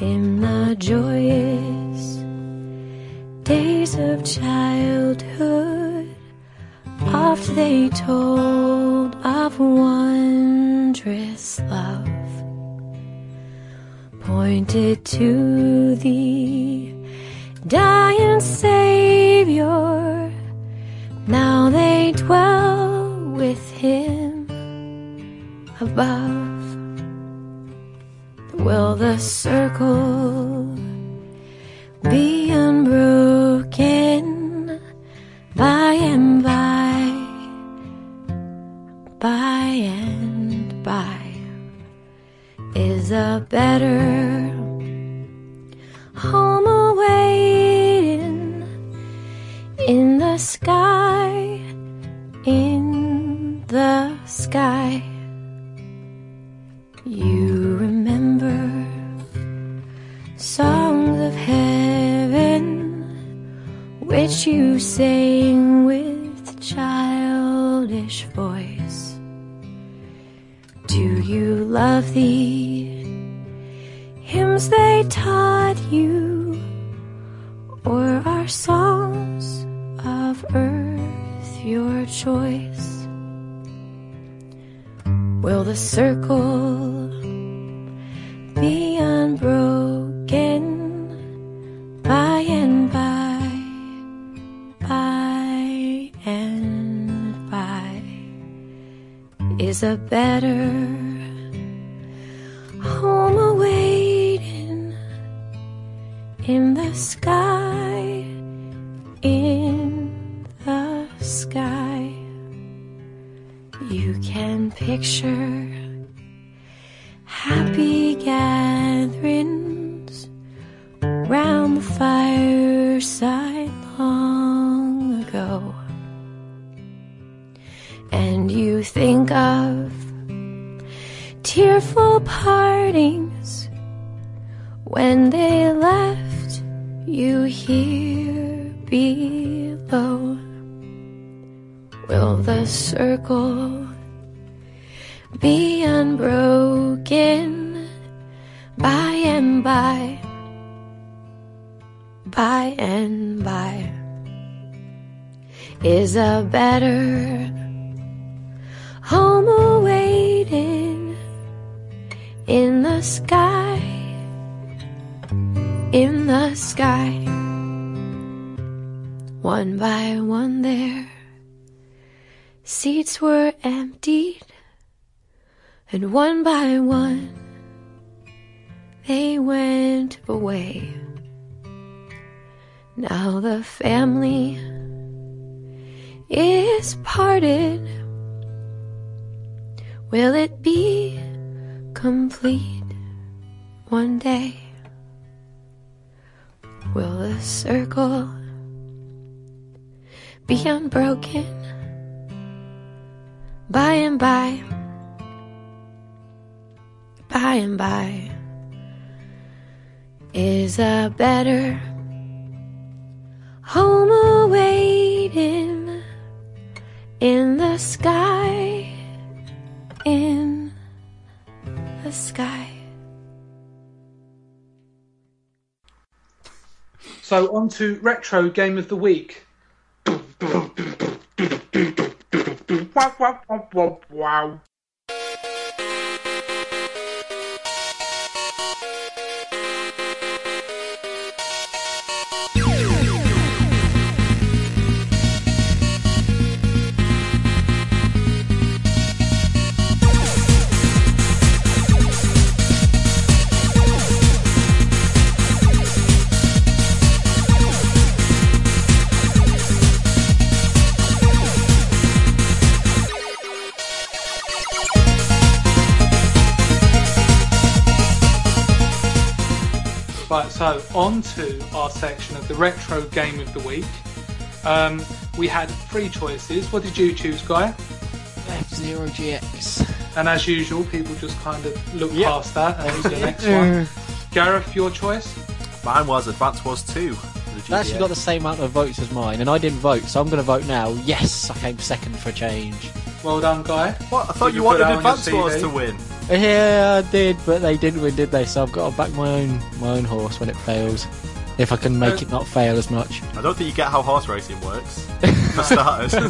in the joyous days of childhood. Oft they told of wondrous love, pointed to the dying Savior. Now they dwell with him above. Will the circle be unbroken by and by, by and by? Is a better home awaiting in the sky, in the sky? You remember songs of heaven which you sang with childish voice. Do you love the hymns they taught you, or are songs of earth your choice? Will the circle be unbroken by and by? Is a better home awaiting in the sky, in the sky. You can picture a better home awaiting in the sky, in the sky. One by one there, seats were emptied, and one by one they went away. Now the family is parted. Will it be complete one day? Will the circle be unbroken by and by? By and by is a better home awaiting in the sky, in the sky. So on to retro game of the week. Wow, wow, wow, wow, wow. On to our section of the retro game of the week. Um, we had three choices. What did you choose, Guy? F Zero GX. And as usual, people just kind of look Yep. past that and into the next one. Gareth, your choice? Mine was Advance Wars 2. for actually got the same amount of votes as mine, and I didn't vote, so I'm going to vote now. Yes, I came second for a change. Well done, Guy. What? I thought Did you you wanted that on Advance Wars to win. Yeah, I did, but they didn't win, did they? So I've got to back my own my own horse when it fails. If I can make Uh, it not fail as much. I don't think you get how horse racing works. For starters.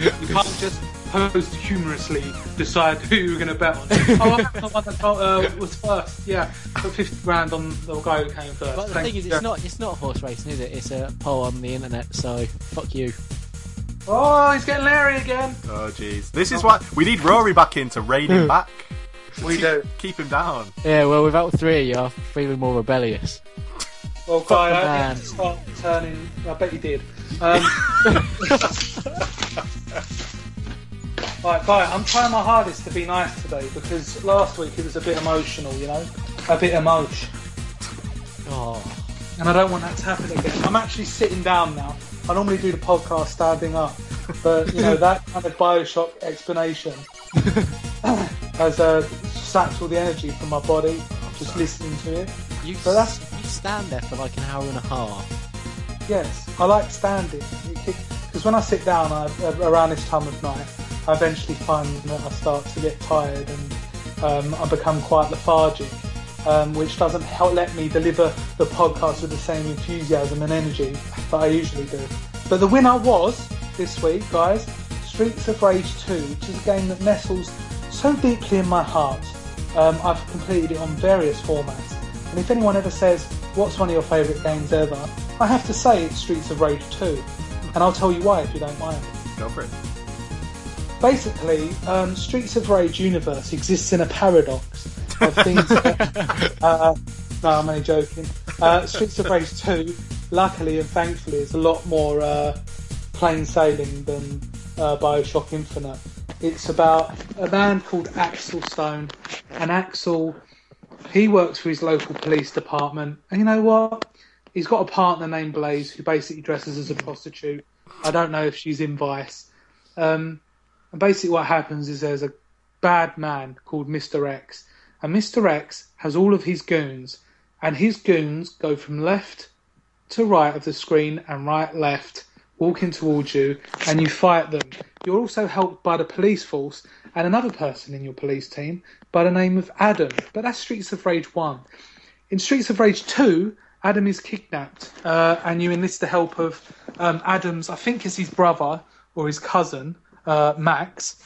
You can't just post humorously decide who you're going to bet on. oh, I'm the one that got, uh, was first. Yeah, put 50 grand on the guy who came first. But the Thank thing is, you. it's not it's not horse racing, is it? It's a poll on the internet. So fuck you. Oh, he's getting Larry again. oh, jeez. This is why we need Rory back in to rein him back. We don't Keep him down. Yeah, well, without three you, I'm feeling more rebellious. Well, Guy, the I man. had to start turning. I bet you did. Um, right, Guy, I'm trying my hardest to be nice today because last week it was a bit emotional, you know? A bit emotion. Oh, and I don't want that to happen again. I'm actually sitting down now. I normally do the podcast standing up, but you know that kind of Bioshock explanation has uh, sapped all the energy from my body just listening to it. you But that's- you stand there for like an hour and a half. Yes, I like standing because when I sit down I, around this time of night, I eventually find that I start to get tired and um, I become quite lethargic, um, which doesn't help let me deliver the podcast with the same enthusiasm and energy that I usually do. But the winner was this week, guys, Streets of Rage 2, which is a game that nestles so deeply in my heart. Um, I've completed it on various formats, and if anyone ever says, "What's one of your favourite games ever?" I have to say it's Streets of Rage 2, and I'll tell you why if you don't mind. Go for it. Streets of Rage 2. And I'll tell you why if you don't mind. Streets of Rage 2 is a game that nestles so deeply in my heart. I've completed it on various formats, and if anyone ever says, What's one of your favourite games ever? I have to say it's Streets of Rage 2, and I'll tell you why if you don't mind. Go for it. basically, um, Streets of Rage universe exists in a paradox of things. that, uh, no, I'm only joking. Uh, Streets of Rage 2, luckily and thankfully, is a lot more uh, plain sailing than uh, Bioshock Infinite. It's about a man called Axel Stone, and Axel, he works for his local police department, and you know what? He's got a partner named Blaze who basically dresses as a prostitute. I don't know if she's in Vice. Um, and basically, what happens is there's a bad man called Mr. X, and Mr. X has all of his goons, and his goons go from left to right of the screen and right left, walking towards you, and you fight them. You're also helped by the police force and another person in your police team by the name of Adam, but that's Streets of Rage 1. In Streets of Rage 2, Adam is kidnapped, uh, and you enlist the help of um, Adam's, I think it's his brother or his cousin, uh, Max,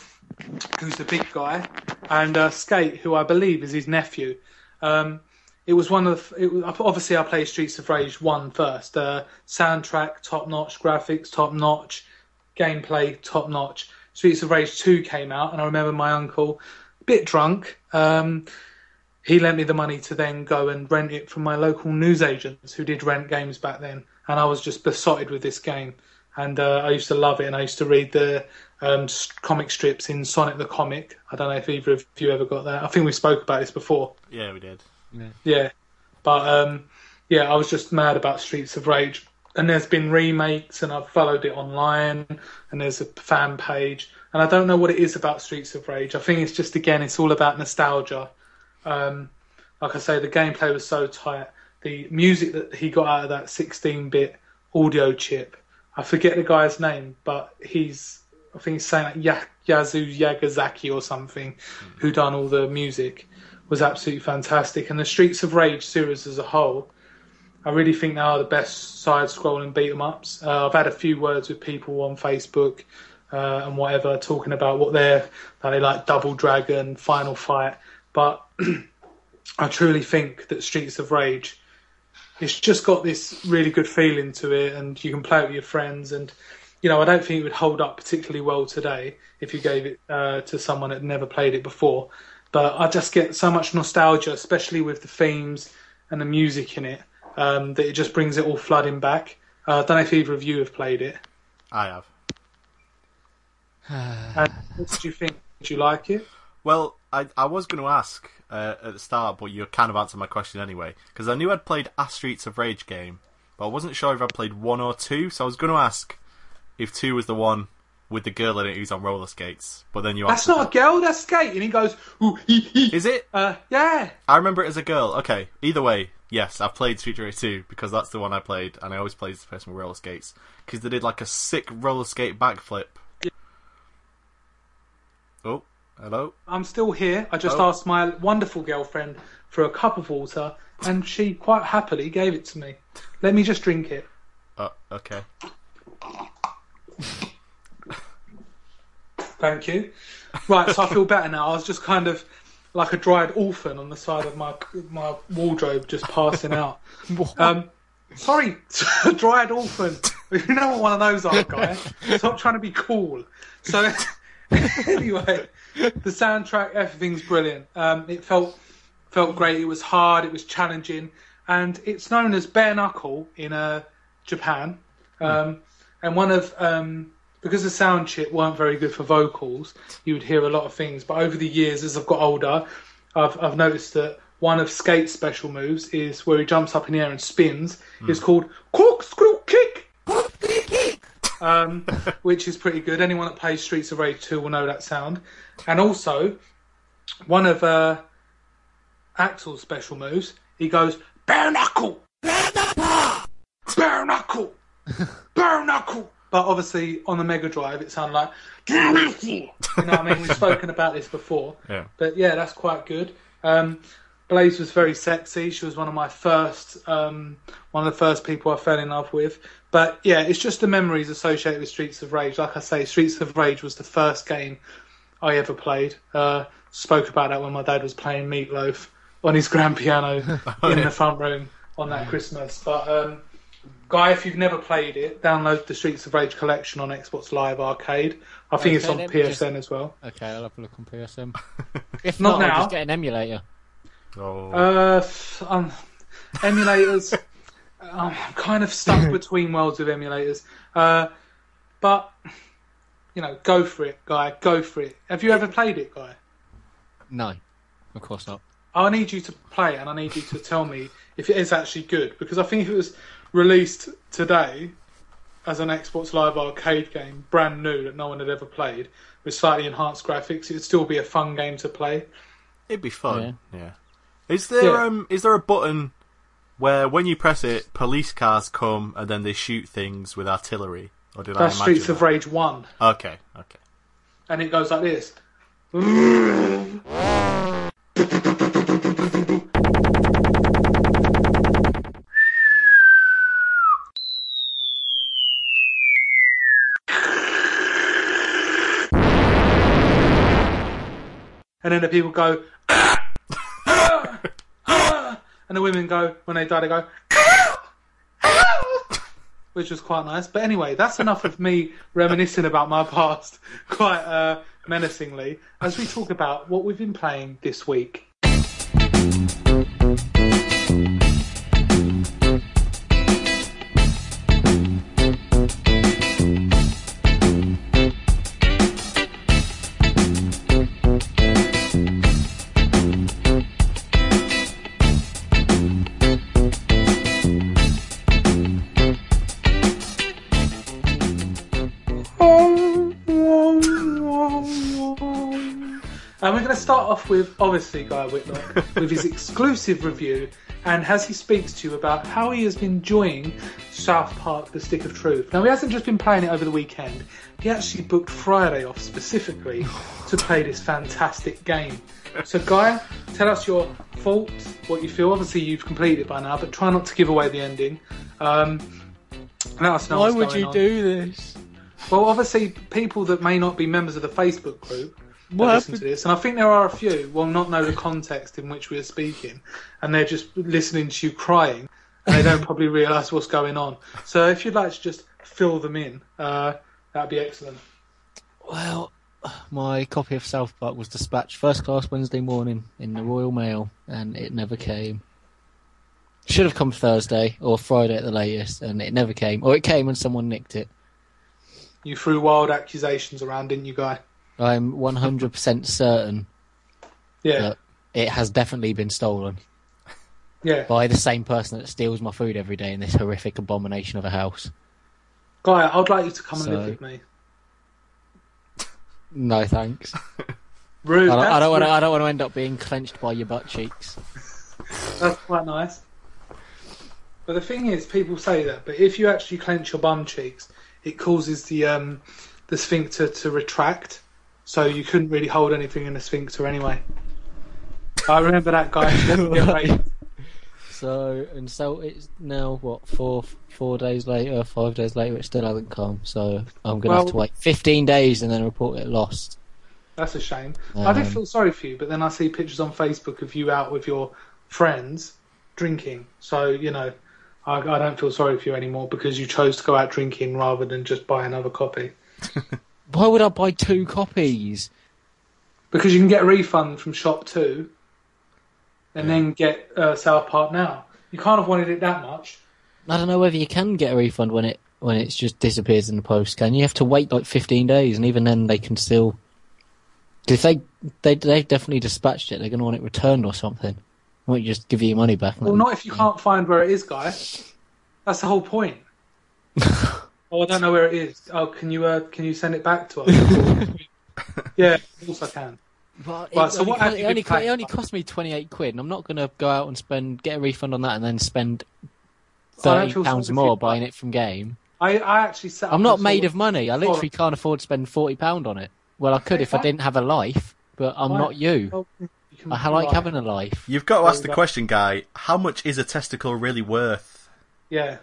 who's the big guy, and uh, Skate, who I believe is his nephew. Um, it was one of it was, obviously I played Streets of Rage one first. Uh, soundtrack top notch, graphics top notch, gameplay top notch. Streets of Rage two came out, and I remember my uncle, a bit drunk. Um, he lent me the money to then go and rent it from my local newsagents who did rent games back then, and I was just besotted with this game. And uh, I used to love it, and I used to read the um, comic strips in Sonic the Comic. I don't know if either of you ever got that. I think we spoke about this before. Yeah, we did. Yeah, but um, yeah, I was just mad about Streets of Rage, and there's been remakes, and I've followed it online, and there's a fan page, and I don't know what it is about Streets of Rage. I think it's just again, it's all about nostalgia. Um, like I say, the gameplay was so tight. The music that he got out of that 16-bit audio chip, I forget the guy's name, but he's I think he's saying like ya- Yazu Yagazaki or something, who done all the music, was absolutely fantastic. And the Streets of Rage series as a whole, I really think they are the best side-scrolling beat 'em ups. Uh, I've had a few words with people on Facebook uh, and whatever talking about what they're they like Double Dragon, Final Fight, but I truly think that Streets of Rage, it's just got this really good feeling to it, and you can play it with your friends. And you know, I don't think it would hold up particularly well today if you gave it uh, to someone that never played it before. But I just get so much nostalgia, especially with the themes and the music in it, um, that it just brings it all flooding back. Uh, I don't know if either of you have played it. I have. And what did you think? Did you like it? Well, I I was going to ask uh, at the start, but you kind of answered my question anyway, because I knew I'd played a Streets of Rage game, but I wasn't sure if I'd played one or two, so I was going to ask if two was the one with the girl in it who's on roller skates. But then you ask. That's not a girl, that's Skate. And he goes, ooh, hee, hee. Is it? Uh, yeah. I remember it as a girl. Okay, either way, yes, I've played Street Fighter 2 because that's the one I played, and I always played the person with roller skates because they did like a sick roller skate backflip. Oh, hello. I'm still here. I just Oh. asked my wonderful girlfriend for a cup of water, and she quite happily gave it to me. Let me just drink it. Oh, okay. Thank you. Right, so I feel better now. I was just kind of like a dried orphan on the side of my my wardrobe, just passing out. Um, sorry, dried orphan. You know what one of those are, guy. Stop trying to be cool. So anyway, the soundtrack, everything's brilliant. Um, it felt felt great. It was hard. It was challenging, and it's known as bare knuckle in uh, Japan. Um, and one of um, because the sound chip weren't very good for vocals, you would hear a lot of things. But over the years, as I've got older, I've I've noticed that one of Skate's special moves is where he jumps up in the air and spins. It's called corkscrew kick. Um, which is pretty good. Anyone that plays Streets of Rage 2 will know that sound. And also, one of uh, Axel's special moves, he goes, bare knuckle! Bare knuckle! Bare knuckle! But obviously, on the Mega Drive, it sounded like, bare! You know what I mean? We've spoken about this before. Yeah. But yeah, that's quite good. Um, Blaze was very sexy. She was one of my first, um, one of the first people I fell in love with. But yeah, it's just the memories associated with Streets of Rage. Like I say, Streets of Rage was the first game I ever played. Uh, spoke about that when my dad was playing Meatloaf on his grand piano in the front room on that Christmas. But um, Guy, if you've never played it, download the Streets of Rage collection on Xbox Live Arcade. I think it's on PSN just- as well. Okay, I'll have a look on PSN. If Not not, I'll now. just get an emulator. Oh. Uh, um, emulators. I'm kind of stuck between worlds with emulators. Uh, but you know, go for it, guy. Go for it. Have you ever played it, guy? No, of course not. I need you to play and I need you to tell me if it is actually good. Because I think if it was released today as an Xbox Live Arcade game, brand new that no one had ever played, with slightly enhanced graphics, it would still be a fun game to play. It'd be fun. Yeah. Is there Yeah. um is there a button where when you press it, police cars come and then they shoot things with artillery? Or did That's I imagine Streets of? Rage One, Okay, okay. and it goes like this. then the people go, and the women go, when they die, they go, which was quite nice. But anyway, that's enough of me reminiscing about my past quite uh, menacingly as we talk about what we've been playing this week. To start off with, obviously, Guy Whitlock, with his exclusive review, and as he speaks to you about how he has been enjoying South Park The Stick of Truth. Now, he hasn't just been playing it over the weekend, he actually booked Friday off specifically to play this fantastic game. So, Guy, tell us your thoughts, what you feel. Obviously, you've completed it by now, but try not to give away the ending. Um, let us know Why would you on. do this? Well, obviously, people that may not be members of the Facebook group What listen to this, and I think there are a few, will not know the context in which we are speaking, and they're just listening to you crying, and they don't probably realise what's going on. So, if you'd like to just fill them in, uh, that'd be excellent. Well, my copy of South Park was dispatched first class Wednesday morning in the Royal Mail, and it never came. Should have come Thursday or Friday at the latest, and it never came. Or it came and someone nicked it. You threw wild accusations around, didn't you, Guy? I'm 100% certain Yeah, that it has definitely been stolen yeah. by the same person that steals my food every day in this horrific abomination of a house. Guy, I'd like you to come and So- live with me. No thanks. Rude. I don't, I don't want to. I don't want to end up being clenched by your butt cheeks. That's quite nice. But the thing is, people say that, but if you actually clench your bum cheeks, it causes the um, the sphincter to retract, so you couldn't really hold anything in the sphincter anyway. I remember that guy. So and so it's now what four four days later, five days later, it still hasn't come. So I'm gonna have to wait 15 days and then report it lost. That's a shame. I did Um, feel sorry for you, but then I see pictures on Facebook of you out with your friends drinking. So you know, I, I don't feel sorry for you anymore because you chose to go out drinking rather than just buy another copy. Why would I buy two copies? Because you can get a refund from ShopTo, and then get uh, South Park now. You can't have wanted it that much. I don't know whether you can get a refund when it when it's just disappears in the post. Can you have to wait like 15 days, and even then they can still. If they they they've definitely dispatched it, they're gonna want it returned or something. Won't you just give you your money back? Well, not if you can't find where it is, guy. That's the whole point. oh, I don't know where it is. Oh, can you uh, can you send it back to us? yeah, of course I can. But Right, it, so only, what it, only, it only cost me 28 quid, and I'm not going to go out and spend get a refund on that and then spend I don't 30 feel pounds sorry you, more buying it from game. I, I actually set. I'm not made of money. I literally can't afford to spend 40 pound on it. Well, I could if I didn't have a life, but I'm Fine. not you. You I like having a life. You've got to ask the question, guy. How much is a testicle really worth? Yeah.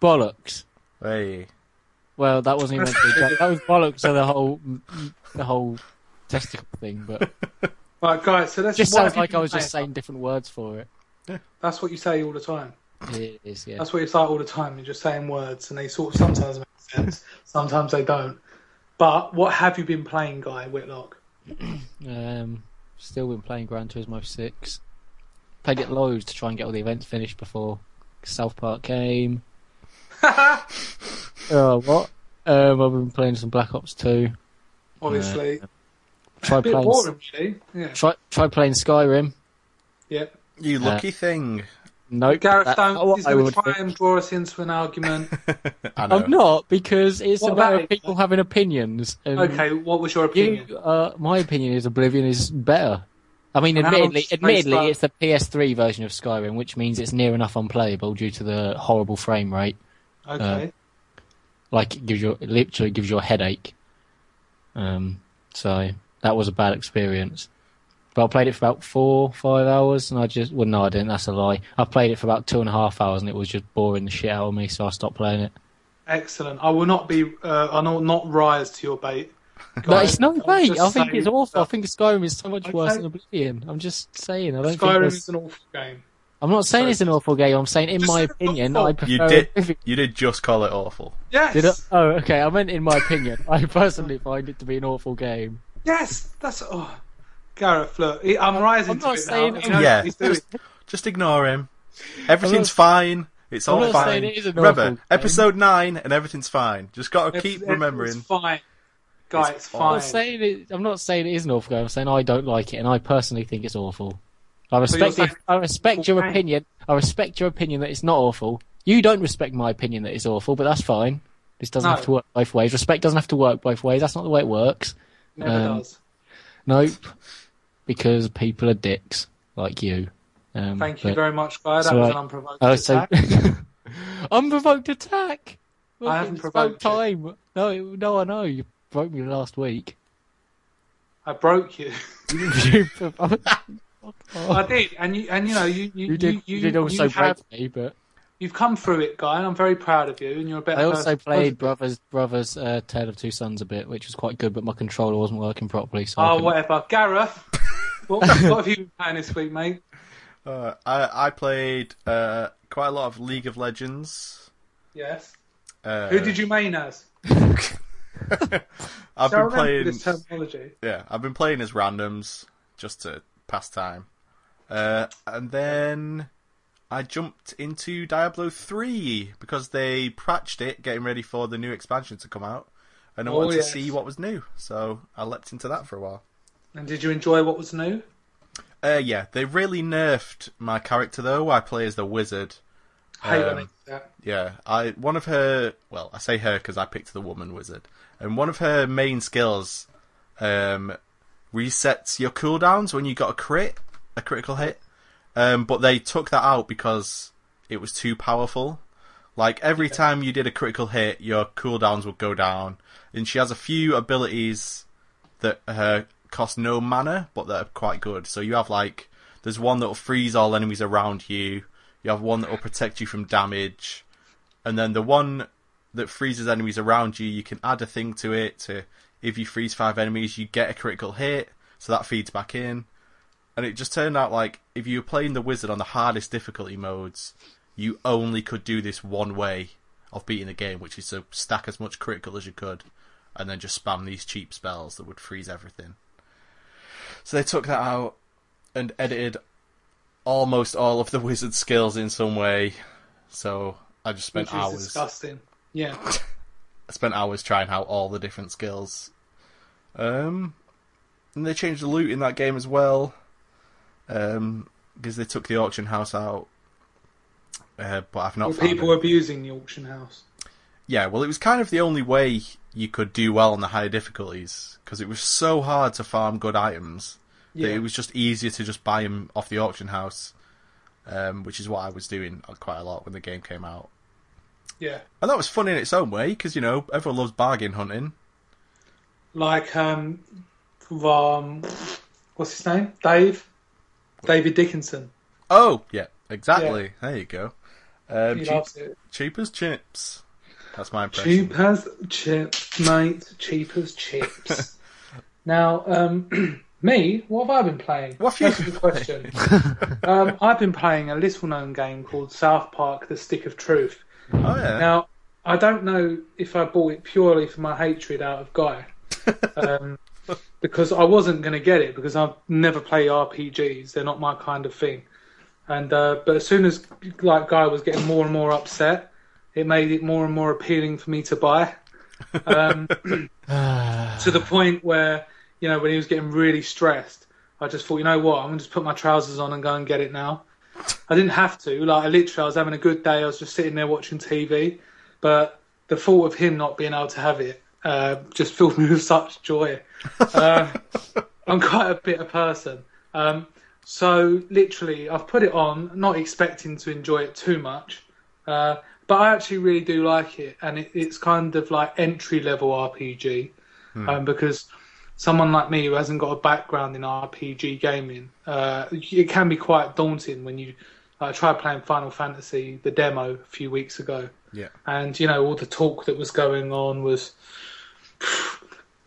Bollocks. Hey, Well, that wasn't even meant to be a joke. That was bollocks of the whole the whole testicle thing, but Right, guys. So that's just what sounds like I was just playing? saying different words for it. That's what you say all the time. It is, yeah. That's what you say all the time. You're just saying words, and they sort of sometimes make sense, sometimes they don't. But what have you been playing, Guy Whitlock? Um, still been playing Gran Turismo 6. Played it loads to try and get all the events finished before South Park came. Oh, what? Um, I've been playing some Black Ops 2. Obviously, Try a bit playing, boring, really. Yeah. try, try playing Skyrim. Yep. You lucky thing. Nope. Gareth, that's don't. He's going to try do. and draw us into an argument. I know. I'm not because it's What about about it? people having opinions. And okay, what was your opinion? You, uh, my opinion is Oblivion is better. I mean, And admittedly, admittedly, it's the PS3 version of Skyrim, which means it's near enough unplayable due to the horrible frame rate. Okay. Like, it gives you it literally gives you a headache. Um, so that was a bad experience. But I played it for about four, five hours, and I just well, no, I didn't. That's a lie. I played it for about two and a half hours, and it was just boring the shit out of me, so I stopped playing it. Excellent. I will not be. Uh, I will not rise to your bait. It's no I'll way. just I think it's awful. I think Skyrim is so much worse than Oblivion. I'm just saying. I don't think Skyrim there's- is an awful game. I'm not saying Sorry. it's an awful game. I'm saying, in Just my opinion, awful. I prefer. You did. Oblivion. You did just call it awful. Yes. Did I? Oh, okay. I meant in my opinion. I personally find it to be an awful game. Yes. That's. Oh, Gareth, look, he- I'm rising I'm to not it saying- now. Yeah. what. Just ignore him. Everything's not- fine. It's I'm all not fine. saying it is an Remember, awful game. episode nine, and everything's fine. Just gotta keep Everything's remembering. fine. Guy, it's, It's I'm fine. not saying it. I'm not saying it is an awful game. I'm saying I don't like it, and I personally think it's awful. I respect. It, I respect your opinion. I respect your opinion that it's not awful. You don't respect my opinion that it's awful, but that's fine. This doesn't No. have to work both ways. Respect doesn't have to work both ways. That's not the way it works. Never um, does. Nope. Because people are dicks like you. Um, Thank you very much, Guy. That so was an unprovoked Oh, so attack. unprovoked attack. I haven't provoked time. No, no, I know you broke me last week. I broke you. you I did, and you and you know you you, you did. you, You, did also you have, break me, but you've come through it, Guy, and I'm very proud of you. And you're a better. I also person. played Brothers Brothers uh, Tale of Two Sons a bit, which was quite good, but my controller wasn't working properly. So Oh, whatever, Gareth. what, what have you been playing this week, mate? Uh, I I played uh, quite a lot of League of Legends. Yes. Uh, Who did you main as? I've So been playing. this terminology. Yeah, I've been playing as randoms just to pass time. Uh, and then I jumped into Diablo 3 because they patched it, getting ready for the new expansion to come out. And I Oh, wanted yes. to see what was new, so I leapt into that for a while. And did you enjoy what was new? Uh, yeah, they really nerfed my character though. I play as the wizard. Um. Yeah, I one of her. Well, I say her because I picked the woman wizard, and one of her main skills um, resets your cooldowns when you got a crit, a critical hit. Um, but they took that out because it was too powerful. Like every time you did a critical hit, your cooldowns would go down, and she has a few abilities that uh, cost no mana, but that are quite good. So you have like, there's one that will freeze all enemies around you. You have one that will protect you from damage, and then the one that freezes enemies around you, you can add a thing to it. To if you freeze five enemies, you get a critical hit, so that feeds back in. And it just turned out like if you were playing the wizard on the hardest difficulty modes, you only could do this one way of beating the game, which is to stack as much critical as you could, and then just spam these cheap spells that would freeze everything. So they took that out and edited almost all of the wizard skills in some way. So I just spent Which is hours. disgusting. Yeah. Spent hours trying out all the different skills. Um, and they changed the loot in that game as well. Um, because they took the auction house out. Uh, but I've not found people it. abusing the auction house? Yeah, well, it was kind of the only way you could do well on the higher difficulties because it was so hard to farm good items Yeah. that it was just easier to just buy them off the auction house, um, which is what I was doing quite a lot when the game came out. Yeah. And that was funny in its own way because you know everyone loves bargain hunting. Like um, um, what's his name? Dave. David Dickinson. Oh, yeah, exactly. There you go. Um, He cheap, cheap as chips. That's my impression. Cheap as chips, mate. Cheap as chips. now, um, Me? What have I been playing? What have you good question. um, I've been playing a little known game called South Park The Stick of Truth. Oh yeah. Now, I don't know if I bought it purely for my hatred out of Guy. Um, because I wasn't going to get it because I've never played RPGs. They're not my kind of thing. And uh, but as soon as like Guy was getting more and more upset, it made it more and more appealing for me to buy. Um, to the point where you know when he was getting really stressed, I just thought, you know what, I'm gonna just put my trousers on and go and get it now. I didn't have to. Like I literally, I was having a good day. I was just sitting there watching TV, but the thought of him not being able to have it uh, just filled me with such joy. Uh, I'm quite a bitter person. Um, so literally, I've put it on, not expecting to enjoy it too much, uh, but I actually really do like it, and it, it's kind of like entry level RPG, um, because someone like me who hasn't got a background in RPG gaming, uh, it can be quite daunting when you. I tried playing Final Fantasy, the demo, a few weeks ago, yeah. and you know all the talk that was going on was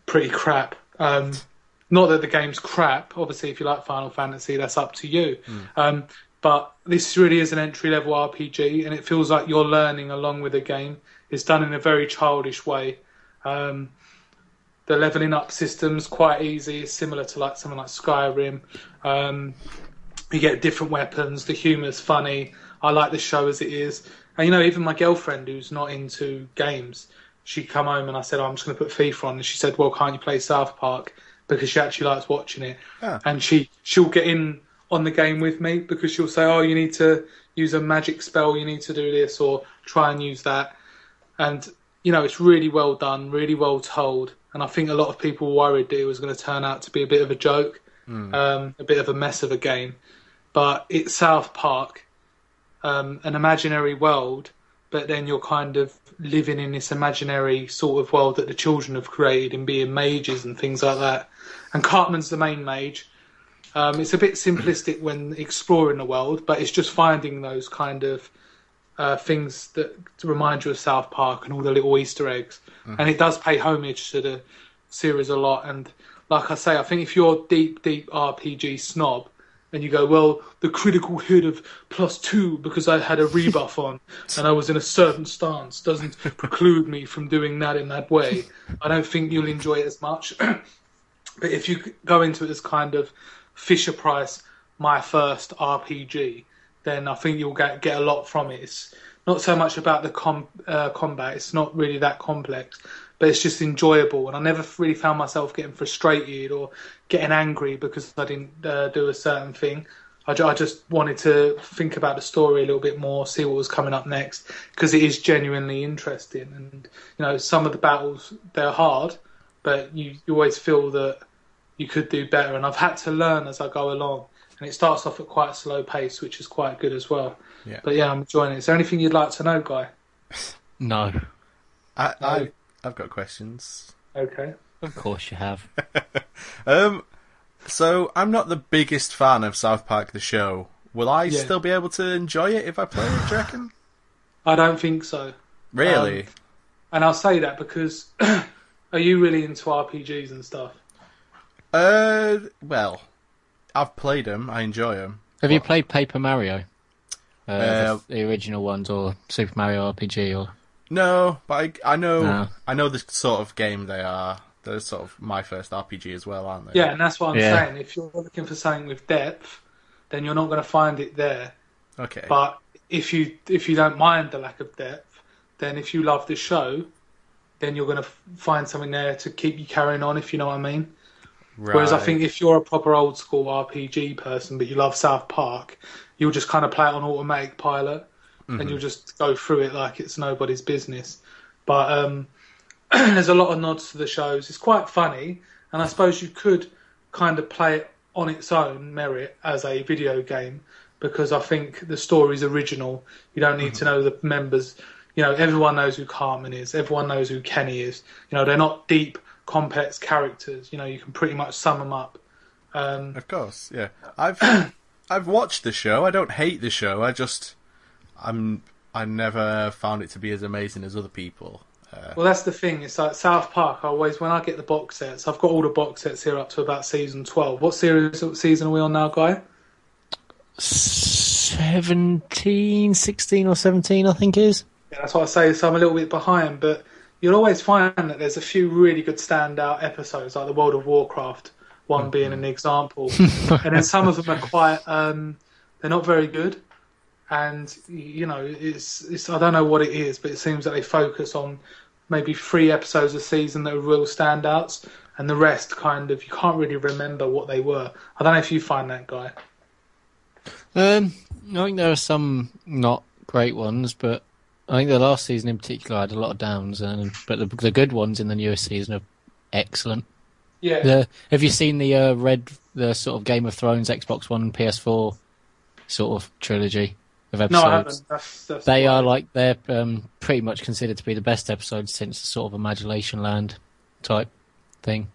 pretty crap. Um, not that the game's crap. Obviously, if you like Final Fantasy, that's up to you. Um, but this really is an entry level RPG, and it feels like you're learning along with the game. It's done in a very childish way. Um, the leveling up system's quite easy. It's similar to like something like Skyrim. Um, you get different weapons. The humour's funny. I like the show as it is. And you know, even my girlfriend, who's not into games, she come home and I said, oh, I'm just going to put FIFA on, and she said, Well, can't you play South Park? Because she actually likes watching it, Ah. and she she'll get in on the game with me because she'll say, Oh, you need to use a magic spell, you need to do this, or try and use that. And you know, it's really well done, really well told. And I think a lot of people worried that it was going to turn out to be a bit of a joke, um, a bit of a mess of a game. But it's South Park, um, an imaginary world, but then you're kind of living in this imaginary sort of world that the children have created and being mages and things like that. And Cartman's the main mage. Um, it's a bit simplistic when exploring the world, but it's just finding those kind of uh, things that to remind you of South Park and all the little Easter eggs. And it does pay homage to the series a lot. And like I say, I think if you're a deep, deep RPG snob and you go, well, the critical hit of plus two because I had a rebuff on and I was in a certain stance doesn't preclude me from doing that in that way, I don't think you'll enjoy it as much. but if you go into it as kind of Fisher Price, my first RPG, then I think you'll get get a lot from it. It's not so much about the com- uh, combat; it's not really that complex, but it's just enjoyable. And I never really found myself getting frustrated or getting angry because I didn't uh, do a certain thing. I, I just wanted to think about the story a little bit more, see what was coming up next, because it is genuinely interesting. And you know, some of the battles they're hard, but you, you always feel that you could do better. And I've had to learn as I go along. And it starts off at quite a slow pace, which is quite good as well. Yeah. But yeah, I'm enjoying it. Is there anything you'd like to know, Guy? No, I, I I've got questions. Okay. of course you have. Um, so I'm not the biggest fan of South Park the show. Will I Yeah. still be able to enjoy it if I play it? Do you reckon? I don't think so. Really? Um, And I'll say that because are you really into RPGs and stuff? uh, well, I've played them. I enjoy them. Have you played Paper Mario? Uh, Uh, the, the original ones, or Super Mario RPG, or No, but I, I know No. I know the sort of game they are. They're sort of my first RPG as well, aren't they? Yeah, and that's what I'm Yeah. saying. If you're looking for something with depth, then you're not going to find it there. Okay. But if you if you don't mind the lack of depth, then if you love the show, then you're going to find something there to keep you carrying on. If you know what I mean. Whereas I think if you're a proper old school RPG person, but you love South Park, you'll just kind of play it on automatic pilot, and you'll just go through it like it's nobody's business. But um, there's a lot of nods to the shows. It's quite funny, and I suppose you could kind of play it on its own merit as a video game because I think the story's original. You don't need to know the members. You know, everyone knows who Cartman is. Everyone knows who Kenny is. You know, they're not deep, complex characters. You know, you can pretty much sum them up. Um, Of course, yeah. I've I've watched the show. I don't hate the show. I just I'm I never found it to be as amazing as other people. Well, that's the thing. It's like South Park. I always, when I get the box sets, I've got all the box sets here up to about season twelve. What series, what season are we on now, guy? 17, 16 or 17, I think is. Yeah, that's what I say. So I'm a little bit behind, but you'll always find that there's a few really good standout episodes, like the World of Warcraft one being an example, and then some of them are quite. Um, they're not very good, and you know, it's it's. I don't know what it is, but it seems that they focus on maybe three episodes a season that are real standouts, and the rest kind of you can't really remember what they were. I don't know if you find that guy. Um, I think there are some not great ones, but I think the last season in particular had a lot of downs, and but the, the good ones in the newest season are excellent. Yeah, The, have you seen the uh, red, the sort of Game of Thrones Xbox One PS4 sort of trilogy of episodes? no, I haven't. That's, that's They are like they're um, pretty much considered to be the best episodes since the sort of Imagination Land type thing.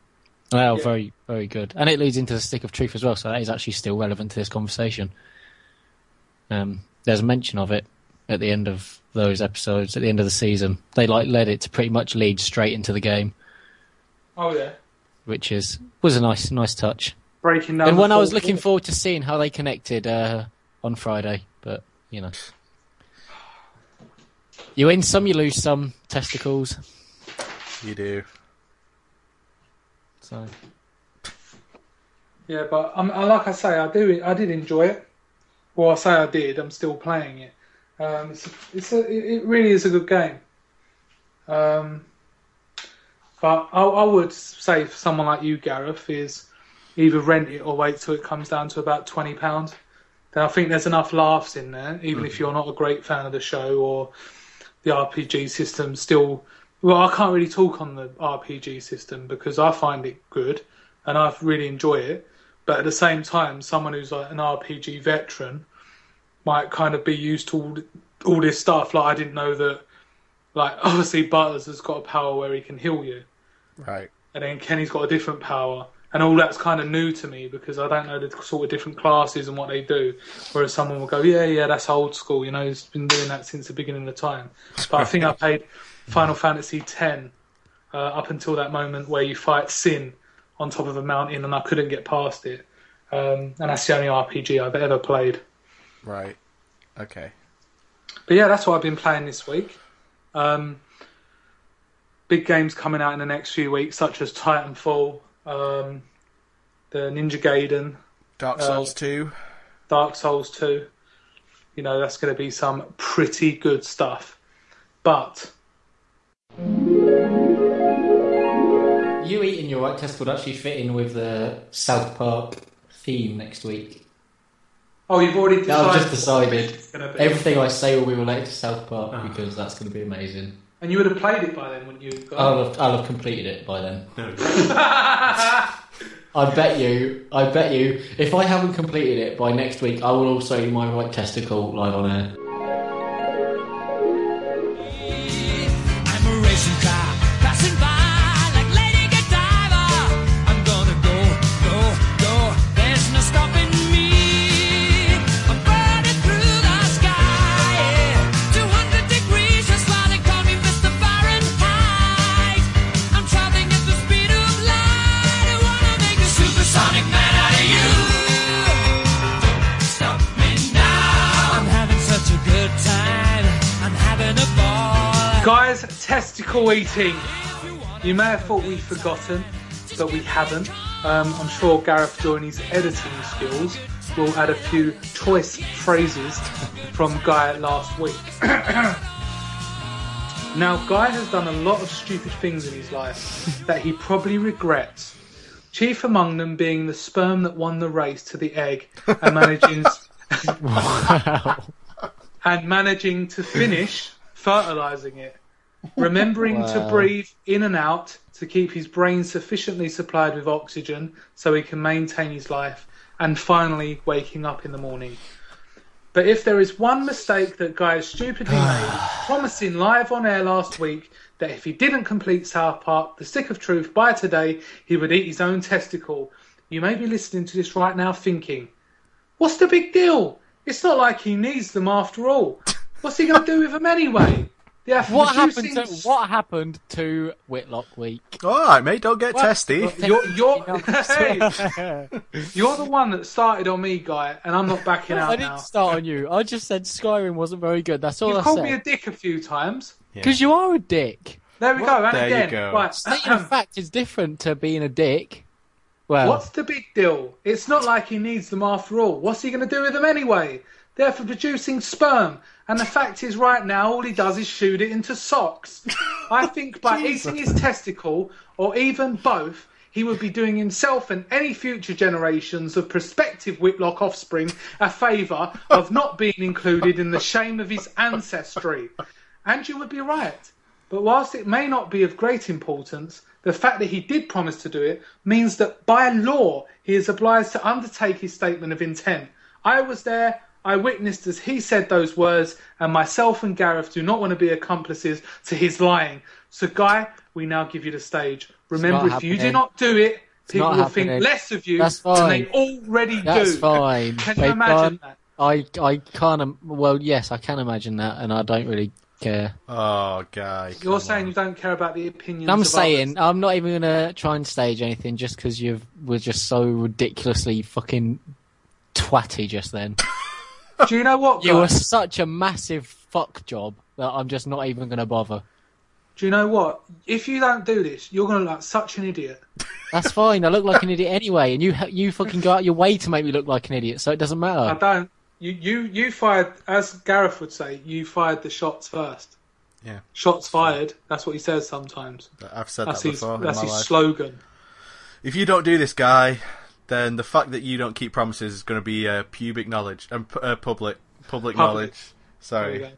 They are Yeah. very, very good, and it leads into the stick of truth as well. So that is actually still relevant to this conversation. Um, there's a mention of it at the end of those episodes, at the end of the season. They like led it to pretty much lead straight into the game, Oh yeah, which is was a nice, nice touch. breaking down. and when I was looking wall. forward to seeing how they connected uh, on Friday, but you know, you win some, you lose some testicles. You do. So Yeah, but um, like I say, I do. I did enjoy it. Well, I say I did. I'm still playing it. Um, it's it's a, it really is a good game. Um, but I, I would say for someone like you, Gareth, is either rent it or wait till it comes down to about twenty pounds. Then I think there's enough laughs in there, even if you're not a great fan of the show or the RPG system. Still, well, I can't really talk on the RPG system because I find it good and I really enjoy it. But at the same time, someone who's like an RPG veteran might kind of be used to all, all this stuff. Like I didn't know that. Like obviously, Butters has got a power where he can heal you, Right. and then Kenny's got a different power, and all that's kind of new to me because I don't know the sort of different classes and what they do. Whereas someone will go, yeah, yeah, that's old school. You know, he's been doing that since the beginning of time. But I think I played Final Fantasy X uh, up until that moment where you fight Sin on top of a mountain, and I couldn't get past it. Um, and that's the only RPG I've ever played. Right. Okay. But yeah, that's what I've been playing this week. Um, big games coming out in the next few weeks, such as Titanfall, um, the Ninja Gaiden, Dark Uh, Souls 2. Dark Souls 2. You know, that's going to be some pretty good stuff. But you eating your right test would actually fit in with the South Park theme next week. Oh, you've already That I've just decided. it's gonna be. Everything I say will be related to South Park ah. because that's going to be amazing. And you would have played it by then, wouldn't you? I'll have, I'll have completed it by then. I bet you, I bet you, if I haven't completed it by next week, I will also eat my right testicle live on air. Testicle eating. You may have thought we'd forgotten, but we haven't. Um, I'm sure Gareth, during his editing skills, will add a few choice phrases from Guy last week. now, Guy has done a lot of stupid things in his life that he probably regrets. Chief among them being the sperm that won the race to the egg and managing and managing to finish fertilizing it. Remembering to breathe in and out to keep his brain sufficiently supplied with oxygen so he can maintain his life, and finally waking up in the morning. But if there is one mistake that Guy has stupidly made, promising live on air last week that if he didn't complete South Park, The Stick of Truth, by today, he would eat his own testicle, you may be listening to this right now thinking, What's the big deal? It's not like he needs them after all. What's he going to do with them anyway? Yeah, What happened to what happened to Whitlock Week? Alright, mate, don't get Well, testy. You're, you're, hey, you're the one that started on me, guy, and I'm not backing out. I didn't now. start on you. I just said Skyrim wasn't very good. That's all You've I called me a dick a few times. Because you are a dick. There we go. And There you again, go. right. Stating a fact is different to being a dick. Well, What's the big deal? It's not like he needs them after all. What's he going to do with them anyway? They're for producing sperm. And the fact is, right now, all he does is shoot it into socks. I think by eating his testicle, or even both, he would be doing himself and any future generations of prospective Whitlock offspring a favour of not being included in the shame of his ancestry. And you would be right. But whilst it may not be of great importance, the fact that he did promise to do it means that by law he is obliged to undertake his statement of intent. I was there, I witnessed as he said those words, and myself and Gareth do not want to be accomplices to his lying. So, Guy, we now give you the stage. Remember, not if you do not do it, people will happening. think less of you That's than they fine. already that's do. fine. Can you imagine can't- that? I I can't. im- Well, yes, I can imagine that, and I don't really care. Oh, guy. You're saying on. you don't care about the opinions I'm of saying others. I'm not even gonna try and stage anything just because you were just so ridiculously fucking twatty just then. Do you know what, You Guy? were such a massive fuck job that I'm just not even gonna bother. Do you know what? If you don't do this, you're going to look like such an idiot. That's fine. I look like an idiot anyway, and you you fucking go out your way to make me look like an idiot, so it doesn't matter. I don't. You, you, you fired, as Gareth would say, you fired the shots first. Yeah. Shots fired. That's what he says sometimes. I've said That's that his, before in that's my his life. slogan. If you don't do this, guy, then the fact that you don't keep promises is going to be uh, pubic knowledge and uh, public public Public. knowledge. Sorry.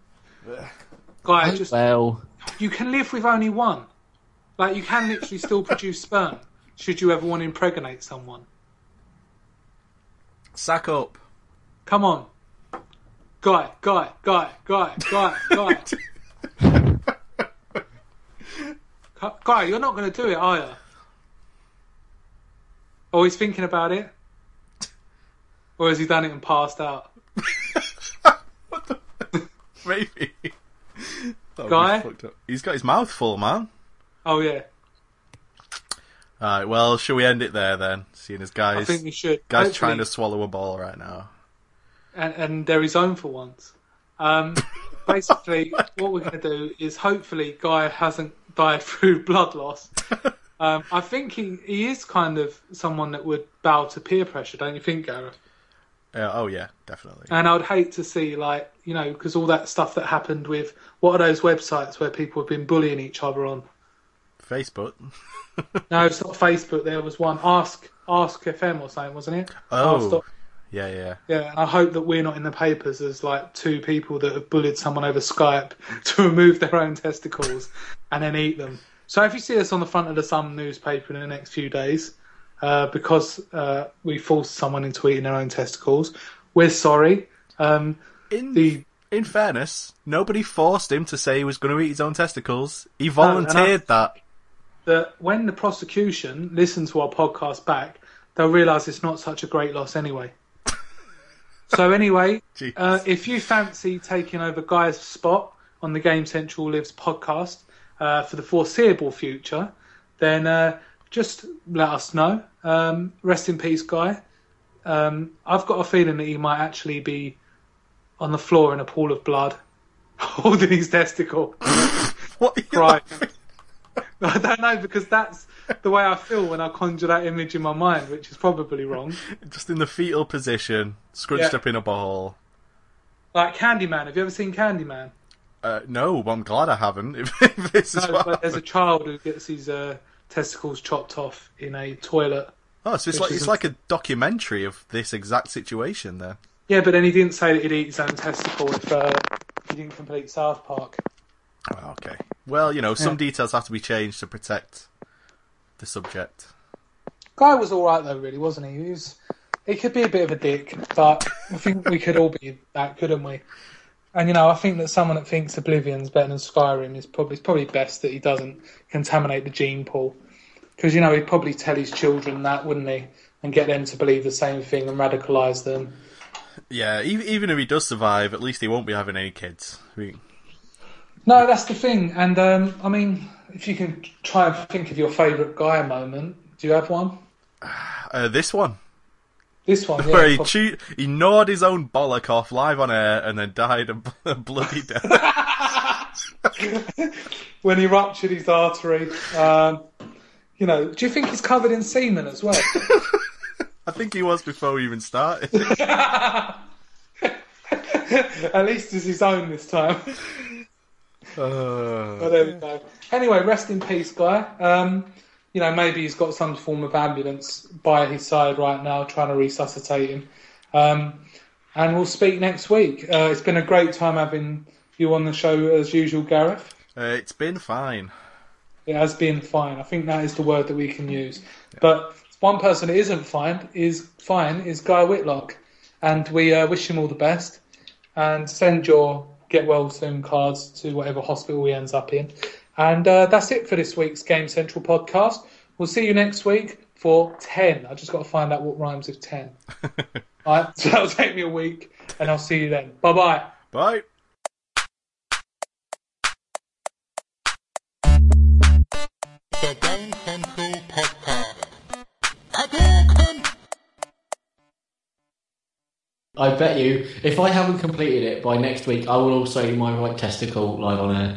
go. Guy, just Well, you can live with only one. Like you can literally still produce sperm. Should you ever want to impregnate someone? Sack up. Come on, guy, guy, guy, guy, guy, guy. Guy, you're not going to do it, are you? Oh, he's thinking about it, or has he done it and passed out? Maybe. That would Guy? fucked up. He's got his mouth full, man. Oh yeah, Alright, well, shall we end it there then? Seeing as I guys, think we should. guys Hopefully- trying to swallow a ball right now. and, and they're his own for once. Um, basically, what we're going to do is hopefully Guy hasn't died through blood loss. Um, I think he, he is kind of someone that would bow to peer pressure, don't you think, Gareth? Uh, oh yeah, definitely. And I would hate to see, like, you know, because all that stuff that happened with what are those websites where people have been bullying each other on? Facebook. No, it's not Facebook. There was one, Ask Ask FM or something, wasn't it? Oh, Ask- yeah, yeah. Yeah, and I hope that we're not in the papers as like two people that have bullied someone over Skype to remove their own testicles and then eat them. So if you see us on the front of the Sun newspaper in the next few days, uh, because uh, we forced someone into eating their own testicles, we're sorry. Um, In the in fairness, nobody forced him to say he was going to eat his own testicles. He volunteered that. that when the prosecution listen to our podcast back, they'll realise it's not such a great loss anyway. so anyway, uh, if you fancy taking over Guy's spot on the Game Central Lives podcast uh, for the foreseeable future, then uh, just let us know. Um, rest in peace, Guy. Um, I've got a feeling that he might actually be on the floor in a pool of blood, holding his testicle. What? are you Right. I don't know because that's the way I feel when I conjure that image in my mind, which is probably wrong. Just in the fetal position, scrunched Yeah. up in a ball. Like Candyman. Have you ever seen Candyman? Uh, no, but I'm glad I haven't. If, if this is No, what but there's a child who gets his uh, testicles chopped off in a toilet. Oh, so it's like it's like a documentary of this exact situation. Then. Yeah, but then he didn't say that he'd eat his own testicle if uh, he didn't complete South Park. Oh, okay. Well, you know, some Yeah. details have to be changed to protect the subject. Guy was all right though, really, wasn't he? He was. He could be a bit of a dick, but I think we could all be that, couldn't we? And you know, I think that someone that thinks Oblivion's better than Skyrim is probably it's probably best that he doesn't contaminate the gene pool, because you know he'd probably tell his children that, wouldn't he, and get them to believe the same thing and radicalise them. Yeah, even, even if he does survive, at least he won't be having any kids. We, No, that's the thing. And um, I mean, if you can try and think of your favourite Guy moment, do you have one? Uh, this one, This one, yeah. where he prob- che- he gnawed his own bollock off live on air and then died a, bloody death. when he ruptured his artery. Um, you know, do you think he's covered in semen as well? I think he was before we even started. At least it's his own this time. Uh, But there we go. Anyway, rest in peace, guy. Um, you know, maybe he's got some form of ambulance by his side right now, trying to resuscitate him. Um, and we'll speak next week. Uh, it's been a great time having you on the show as usual, Gareth. uh, it's been fine. It has been fine. I think that is the word that we can use. But one person that isn't fine is fine is Guy Whitlock, and we uh, wish him all the best. And send your get well soon cards to whatever hospital he ends up in. And uh, that's it for this week's Game Central podcast. We'll see you next week for ten. I just got to find out what rhymes with ten. all right, so that'll take me a week, and I'll see you then. Bye bye. Bye. The Game Central Podcast. I bet you, if I haven't completed it by next week, I will also do my right testicle live on air.